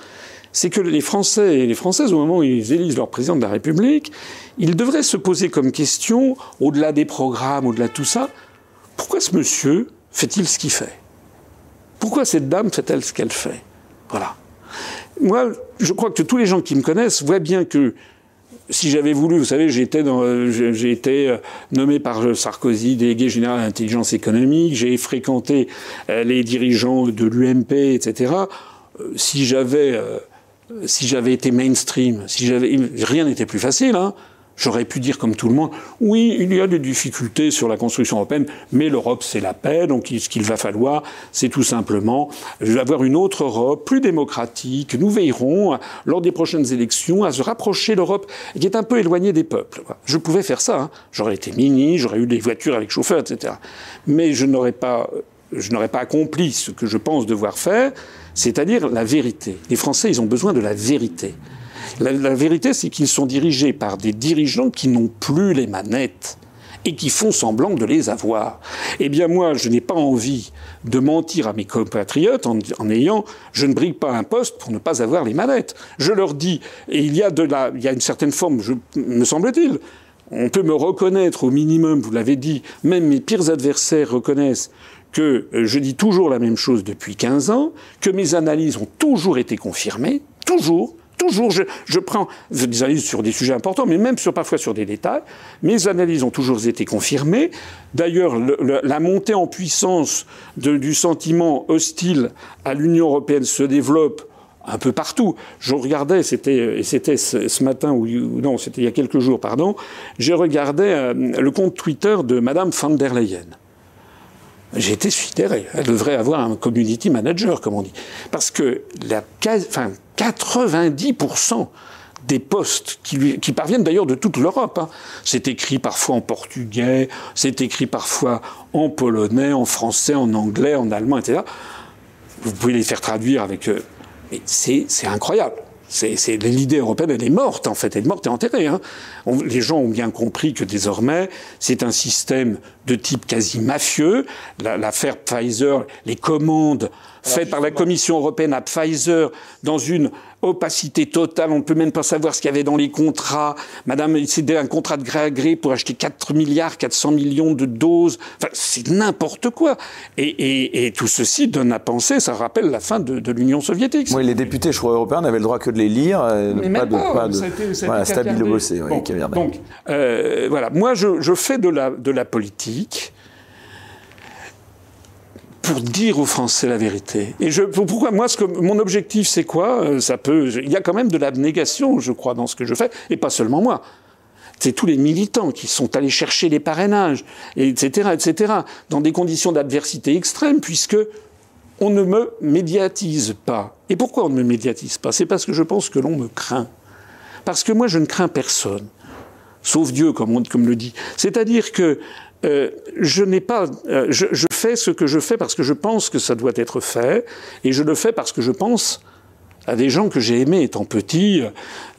c'est que les Français et les Françaises, au moment où ils élisent leur président de la République, ils devraient se poser comme question, au-delà des programmes, au-delà de tout ça, pourquoi ce monsieur fait-il ce qu'il fait? Pourquoi cette dame fait-elle ce qu'elle fait? Voilà. Moi, je crois que tous les gens qui me connaissent voient bien que si j'avais voulu, vous savez, j'ai été, euh, nommé par Sarkozy délégué général à l'intelligence économique, j'ai fréquenté euh, les dirigeants de l'UMP, etc. Euh, si j'avais si j'avais été mainstream, si rien n'était plus facile. Hein. J'aurais pu dire comme tout le monde, oui, il y a des difficultés sur la construction européenne, mais l'Europe c'est la paix, donc ce qu'il va falloir, c'est tout simplement avoir une autre Europe, plus démocratique. Nous veillerons, lors des prochaines élections, à se rapprocher de l'Europe qui est un peu éloignée des peuples. Je pouvais faire ça. Hein. J'aurais été mini, j'aurais eu des voitures avec chauffeur, etc. Mais je n'aurais pas accompli ce que je pense devoir faire c'est-à-dire la vérité. Les Français, ils ont besoin de la vérité. La, vérité, c'est qu'ils sont dirigés par des dirigeants qui n'ont plus les manettes et qui font semblant de les avoir. Eh bien, moi, je n'ai pas envie de mentir à mes compatriotes en, ayant je ne brigue pas un poste pour ne pas avoir les manettes. Je leur dis, et il y a, de la, il y a une certaine forme, je, me semble-t-il, on peut me reconnaître au minimum, vous l'avez dit, même mes pires adversaires reconnaissent que euh, je dis toujours la même chose depuis 15 ans, que mes analyses ont toujours été confirmées, toujours, toujours, je, prends des analyses sur des sujets importants, mais même parfois sur des détails. Mes analyses ont toujours été confirmées. D'ailleurs, la montée en puissance du sentiment hostile à l'Union européenne se développe un peu partout. Je regardais, c'était, c'était ce, matin, ou, non, c'était il y a quelques jours, pardon, j'ai regardé euh, le compte Twitter de Madame van der Leyen. J'ai été sidéré. Elle devrait avoir un community manager, comme on dit. Parce que la, enfin, 90% des postes qui, qui parviennent d'ailleurs de toute l'Europe. Hein. C'est écrit parfois en portugais, c'est écrit parfois en polonais, en français, en anglais, en allemand, etc. Vous pouvez les faire traduire avec... Mais c'est incroyable. C'est l'idée européenne, elle est morte en fait, elle est morte et enterrée. Hein. les gens ont bien compris que désormais, c'est un système de type quasi mafieux. L'affaire Pfizer, les commandes faites par la Commission européenne à Pfizer dans une opacité totale. On ne peut même pas savoir ce qu'il y avait dans les contrats. Madame, c'était un contrat de gré à gré pour acheter 4 milliards, 400 millions de doses. Enfin, c'est n'importe quoi. Et, et, et, tout ceci donne à penser, ça rappelle la fin de, de l'Union soviétique. Oui, les députés, je crois, européens n'avaient le droit que de les lire, euh, Mais pas, de, pas de, voilà, stabile bossé, bon, Donc, euh, voilà, moi, je, je fais de la, de la politique pour dire aux Français la vérité. Et je, pourquoi moi, mon objectif, c'est quoi? Euh, Ça peut, il y a quand même de l'abnégation, je crois, dans ce que je fais, et pas seulement moi. C'est tous les militants qui sont allés chercher les parrainages, etc., etc., dans des conditions d'adversité extrême, puisque on ne me médiatise pas. Et pourquoi on ne me médiatise pas? C'est parce que je pense que l'on me craint. Parce que moi, je ne crains personne. Sauf Dieu, comme, on, comme le dit. C'est-à-dire que euh, je n'ai pas, euh, je, je, fais ce que je fais parce que je pense que ça doit être fait, et je le fais parce que je pense à des gens que j'ai aimés étant petit,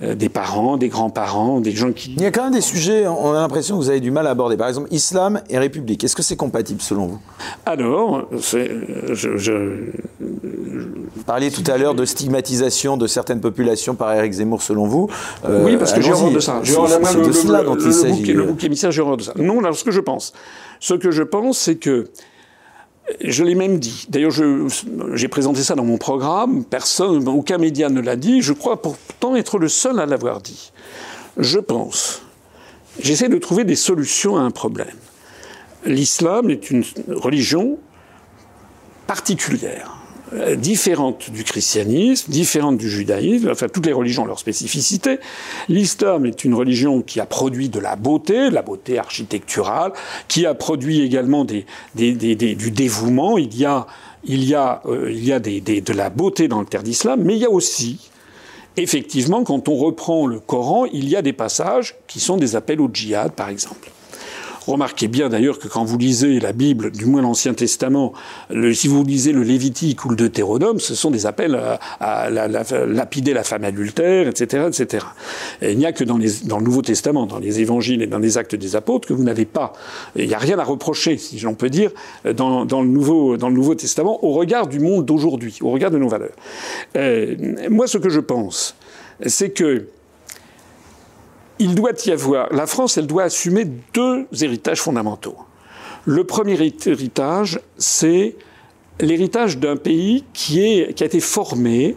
euh, des parents, des grands-parents, des gens qui... Il y a quand même des sujets, on a l'impression que vous avez du mal à aborder. Par exemple, islam et république. Est-ce que c'est compatible selon vous? Alors, je, je, Vous parliez tout à l'heure de stigmatisation de certaines populations par Eric Zemmour selon vous. Euh, oui, parce que j'ai horreur de ça. C'est de cela dont il s'agit. Le bouc émissaire, j'ai horreur de ça. Non, là, ce que je pense. Ce que je pense, c'est que je l'ai même dit. D'ailleurs, j'ai présenté ça dans mon programme. Personne, aucun média ne l'a dit. Je crois pourtant être le seul à l'avoir dit. Je pense. J'essaie de trouver des solutions à un problème. L'islam est une religion particulière. Euh, différente du christianisme, différente du judaïsme, enfin toutes les religions ont leur spécificité. L'islam est une religion qui a produit de la beauté, de la beauté architecturale, qui a produit également des, du dévouement. Il y a, il y a, euh, de la beauté dans le terre d'islam, mais il y a aussi effectivement, quand on reprend le Coran, il y a des passages qui sont des appels au djihad, par exemple. Remarquez bien d'ailleurs que quand vous lisez la Bible, du moins l'Ancien Testament, le, si vous lisez le Lévitique ou le Deutéronome, ce sont des appels à, à, lapider la femme adultère, etc., etc. Et il n'y a que dans, les, dans, le Nouveau Testament, dans les Évangiles et dans les Actes des Apôtres, que vous n'avez pas. Il n'y a rien à reprocher, si j'en peux dire, dans, dans, le Nouveau, dans le Nouveau Testament, au regard du monde d'aujourd'hui, au regard de nos valeurs. Euh, moi, ce que je pense, c'est que il doit y avoir, la France, elle doit assumer deux héritages fondamentaux. Le premier héritage, c'est l'héritage d'un pays qui, a été formé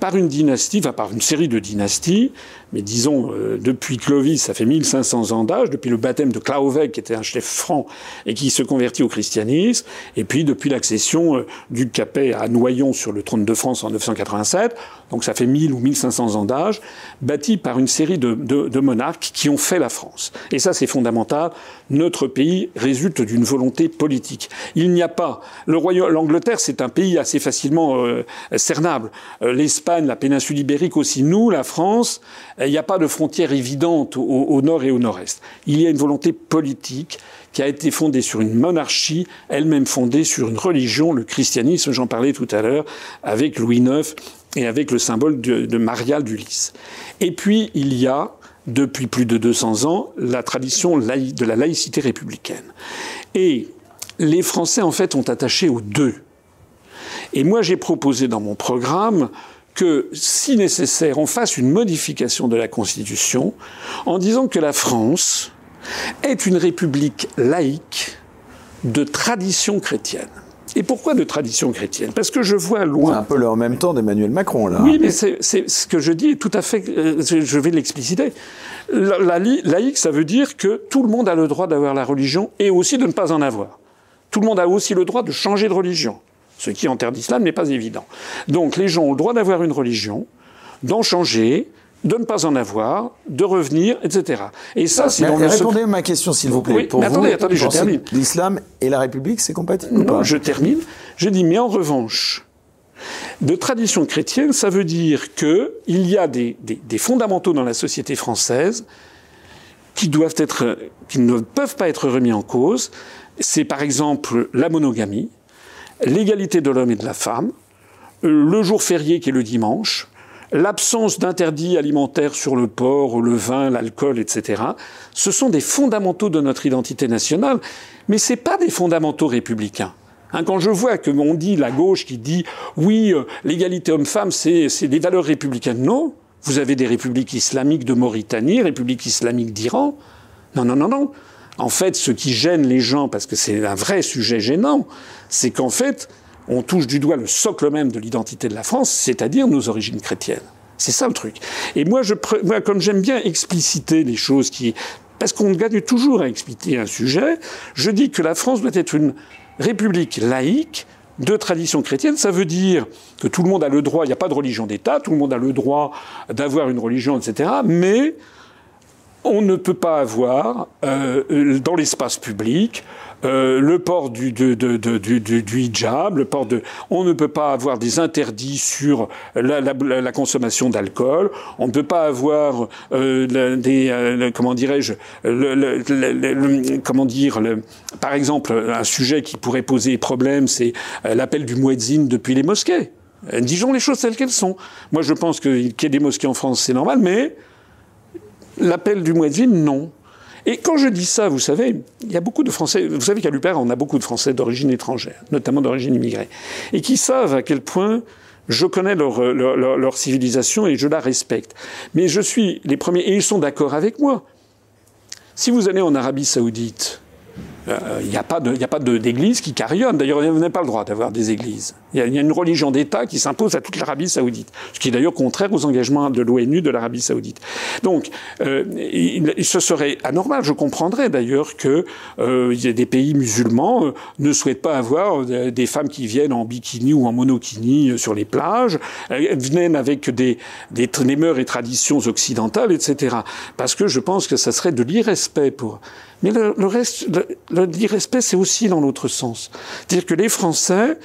par une dynastie, enfin par une série de dynasties, mais disons euh, depuis Clovis, ça fait 1500 ans d'âge, depuis le baptême de Claovec, qui était un chef franc et qui se convertit au christianisme, et puis depuis l'accession euh, du Capet à Noyon sur le trône de France en 987, donc ça fait 1000 ou 1500 ans d'âge, bâti par une série de, de, de monarques qui ont fait la France. Et ça, c'est fondamental. Notre pays résulte d'une volonté politique. Il n'y a pas. Le royaume, l'Angleterre, c'est un pays assez facilement euh, cernable. Euh, L'Espagne, la péninsule ibérique aussi. Nous, la France, il n'y a pas de frontière évidente au, au nord et au nord-est. Il y a une volonté politique qui a été fondée sur une monarchie, elle-même fondée sur une religion, le christianisme, j'en parlais tout à l'heure, avec Louis IX et avec le symbole de, de Marial d'Ulysse. Et puis, il y a, depuis plus de 200 ans, la tradition de la laïcité républicaine. Et les Français, en fait, ont attaché aux deux. Et moi, j'ai proposé dans mon programme que, si nécessaire, on fasse une modification de la Constitution en disant que la France est une république laïque de tradition chrétienne. Et pourquoi de tradition chrétienne? Parce que je vois loin. C'est un peu le en même temps d'Emmanuel Macron, là. Oui, mais c'est ce que je dis tout à fait. Euh, je vais l'expliciter. La, la, laïque, ça veut dire que tout le monde a le droit d'avoir la religion et aussi de ne pas en avoir. Tout le monde a aussi le droit de changer de religion ce qui en terre d'islam n'est pas évident. Donc les gens ont le droit d'avoir une religion, d'en changer, de ne pas en avoir, de revenir, etc. Et ça, c'est dans le Répondez à ma question, s'il vous plaît. Oui, Pour mais vous, attendez, attendez, je termine. L'islam et la République, c'est compatible ou Non, pas je termine. Je dis, mais en revanche, de tradition chrétienne, ça veut dire qu'il y a des, des, des, fondamentaux dans la société française qui doivent être, qui ne peuvent pas être remis en cause. C'est par exemple la monogamie, l'égalité de l'homme et de la femme, le jour férié qui est le dimanche, l'absence d'interdits alimentaires sur le porc, le vin, l'alcool, etc. Ce sont des fondamentaux de notre identité nationale, mais ce pas des fondamentaux républicains. Hein, quand je vois que on dit la gauche qui dit oui, euh, l'égalité homme-femme, c'est des valeurs républicaines, non. Vous avez des républiques islamiques de Mauritanie, républiques islamiques d'Iran. Non, non, non, non. En fait, ce qui gêne les gens, parce que c'est un vrai sujet gênant, c'est qu'en fait, on touche du doigt le socle même de l'identité de la France, c'est-à-dire nos origines chrétiennes. C'est ça le truc. Et moi, je, moi comme j'aime bien expliciter les choses qui, parce qu'on gagne toujours à expliquer un sujet, je dis que la France doit être une république laïque de tradition chrétienne. Ça veut dire que tout le monde a le droit, il n'y a pas de religion d'État, tout le monde a le droit d'avoir une religion, etc. Mais on ne peut pas avoir euh, dans l'espace public euh, le port du, du, du, hijab, le port de. On ne peut pas avoir des interdits sur la, la, la consommation d'alcool. On ne peut pas avoir euh, des. Euh, comment dirais-je le, Comment dire Par exemple, un sujet qui pourrait poser problème, c'est l'appel du muezzin depuis les mosquées. Disons les choses telles qu'elles sont. Moi, je pense qu'il y ait des mosquées en France, c'est normal, mais l'appel du muezzin, non. Et quand je dis ça, vous savez, il y a beaucoup de Français. Vous savez qu'à l'UPER, on a beaucoup de Français d'origine étrangère, notamment d'origine immigrée, et qui savent à quel point je connais leur, leur, civilisation et je la respecte. Mais je suis les premiers, et ils sont d'accord avec moi. Si vous allez en Arabie Saoudite, il n'y a pas d'église qui carillonne. D'ailleurs, vous n'avez pas le droit d'avoir des églises. Il y, a une religion d'État qui s'impose à toute l'Arabie saoudite, ce qui est d'ailleurs contraire aux engagements de l'ONU de l'Arabie saoudite. Donc, euh, ce serait anormal. Je comprendrais d'ailleurs que euh, des pays musulmans euh, ne souhaitent pas avoir des femmes qui viennent en bikini ou en monokini sur les plages, viennent avec des, des, des mœurs et traditions occidentales, etc. Parce que je pense que ça serait de l'irrespect pour mais le, le reste, l'irrespect, c'est aussi dans l'autre sens. C'est-à-dire que les Français,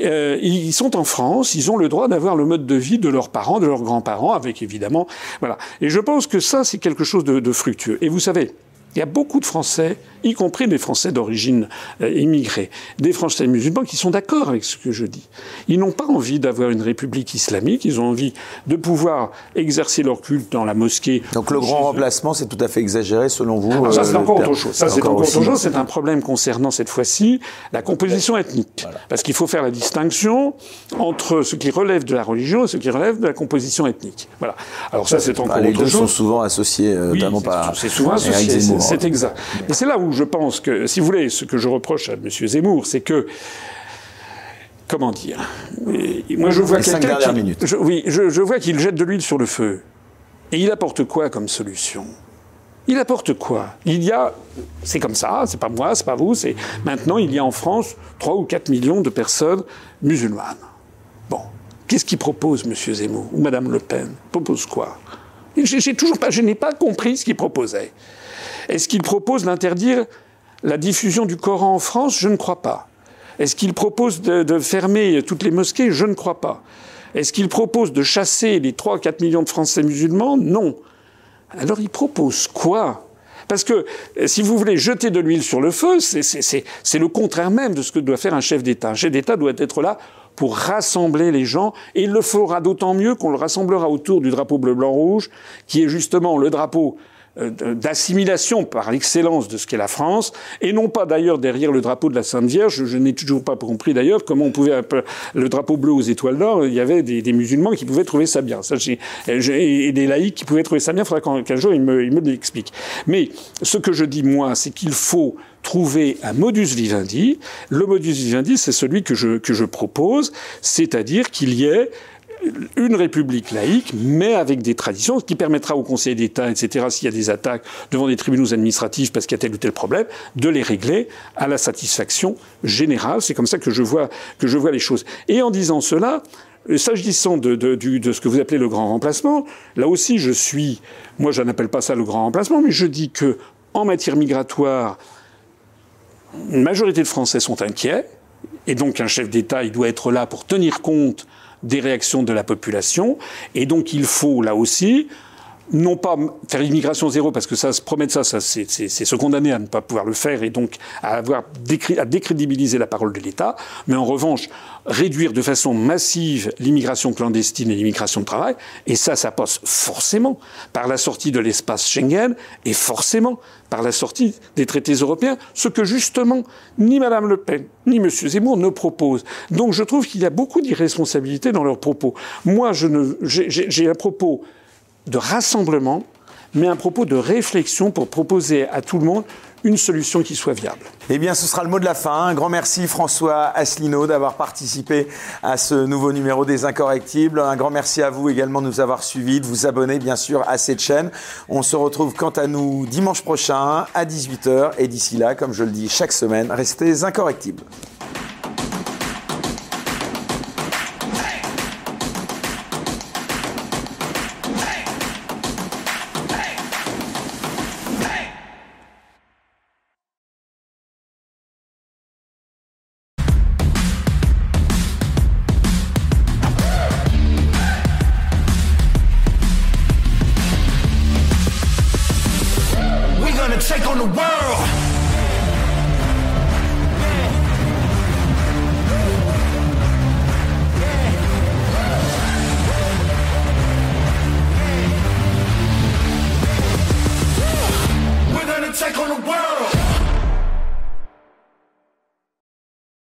euh, ils sont en France, ils ont le droit d'avoir le mode de vie de leurs parents, de leurs grands-parents, avec évidemment, voilà. Et je pense que ça, c'est quelque chose de, de fructueux. Et vous savez, il y a beaucoup de Français, y compris des Français d'origine euh, immigrée, des Français musulmans qui sont d'accord avec ce que je dis. Ils n'ont pas envie d'avoir une république islamique, ils ont envie de pouvoir exercer leur culte dans la mosquée. Donc le grand remplacement, c'est tout à fait exagéré selon vous ah, Ça, c'est euh, encore autre chose. Ça, c'est encore, autre chose. C'est un problème concernant cette fois-ci la composition ethnique. Parce qu'il faut faire la distinction entre ce qui relève de la religion et ce qui relève de la composition ethnique. Voilà. Alors ça, c'est encore bah, autre chose. Les deux sont souvent associés, euh, notamment par. C'est souvent associé. C'est exact. Et c'est là où je pense que, si vous voulez, ce que je reproche à M. Zemmour, c'est que comment dire Moi, je vois quelqu'un qui, oui, je, je vois qu'il jette de l'huile sur le feu. Et il apporte quoi comme solution? Il apporte quoi? Il y a, c'est comme ça, c'est pas moi, c'est pas vous, c'est maintenant il y a en France 3 ou 4 millions de personnes musulmanes. Bon, qu'est-ce qu'il propose, M. Zemmour ou Mme Le Pen? Propose quoi? J'ai toujours pas, je n'ai pas compris ce qu'il proposait. Est-ce qu'il propose d'interdire la diffusion du Coran en France? Je ne crois pas. Est-ce qu'il propose de, fermer toutes les mosquées? Je ne crois pas. Est-ce qu'il propose de chasser les 3 4 millions de Français musulmans? Non. Alors il propose quoi? Parce que si vous voulez jeter de l'huile sur le feu, c'est le contraire même de ce que doit faire un chef d'État. Un chef d'État doit être là pour rassembler les gens, et il le fera d'autant mieux qu'on le rassemblera autour du drapeau bleu, blanc, rouge, qui est justement le drapeau euh, d'assimilation par l'excellence de ce qu'est la France, et non pas d'ailleurs derrière le drapeau de la Sainte Vierge. Je n'ai toujours pas compris d'ailleurs comment on pouvait le drapeau bleu aux étoiles d'or. Il y avait des, musulmans qui pouvaient trouver ça bien, ça, et des laïcs qui pouvaient trouver ça bien. Il faudra qu'un jour ils me, il me l'expliquent. Mais ce que je dis moi, c'est qu'il faut trouver un modus vivendi. Le modus vivendi, c'est celui que je, que je propose, c'est-à-dire qu'il y ait une république laïque, mais avec des traditions, ce qui permettra au Conseil d'État, etc., s'il y a des attaques devant des tribunaux administratifs parce qu'il y a tel ou tel problème, de les régler à la satisfaction générale. C'est comme ça que je vois, que je vois les choses. Et en disant cela, S'agissant de, ce que vous appelez le grand remplacement, là aussi je suis, moi je n'appelle pas ça le grand remplacement, mais je dis que en matière migratoire, une majorité de Français sont inquiets, et donc un chef d'État, il doit être là pour tenir compte des réactions de la population. Et donc il faut là aussi non pas faire immigration zéro, parce que ça, se promettre ça, ça c'est se condamner à ne pas pouvoir le faire et donc à, avoir, à décrédibiliser la parole de l'État, mais en revanche, réduire de façon massive l'immigration clandestine et l'immigration de travail, et ça, ça passe forcément par la sortie de l'espace Schengen et forcément par la sortie des traités européens, ce que justement ni Mme Le Pen ni M. Zemmour ne proposent. Donc je trouve qu'il y a beaucoup d'irresponsabilité dans leurs propos. Moi, j'ai un propos de rassemblement, mais un propos de réflexion pour proposer à tout le monde une solution qui soit viable. Eh bien, ce sera le mot de la fin. Un grand merci François Asselineau d'avoir participé à ce nouveau numéro des Incorrectibles. Un grand merci à vous également de nous avoir suivis, de vous abonner bien sûr à cette chaîne. On se retrouve quant à nous dimanche prochain à 18h et d'ici là, comme je le dis chaque semaine, restez incorrectibles.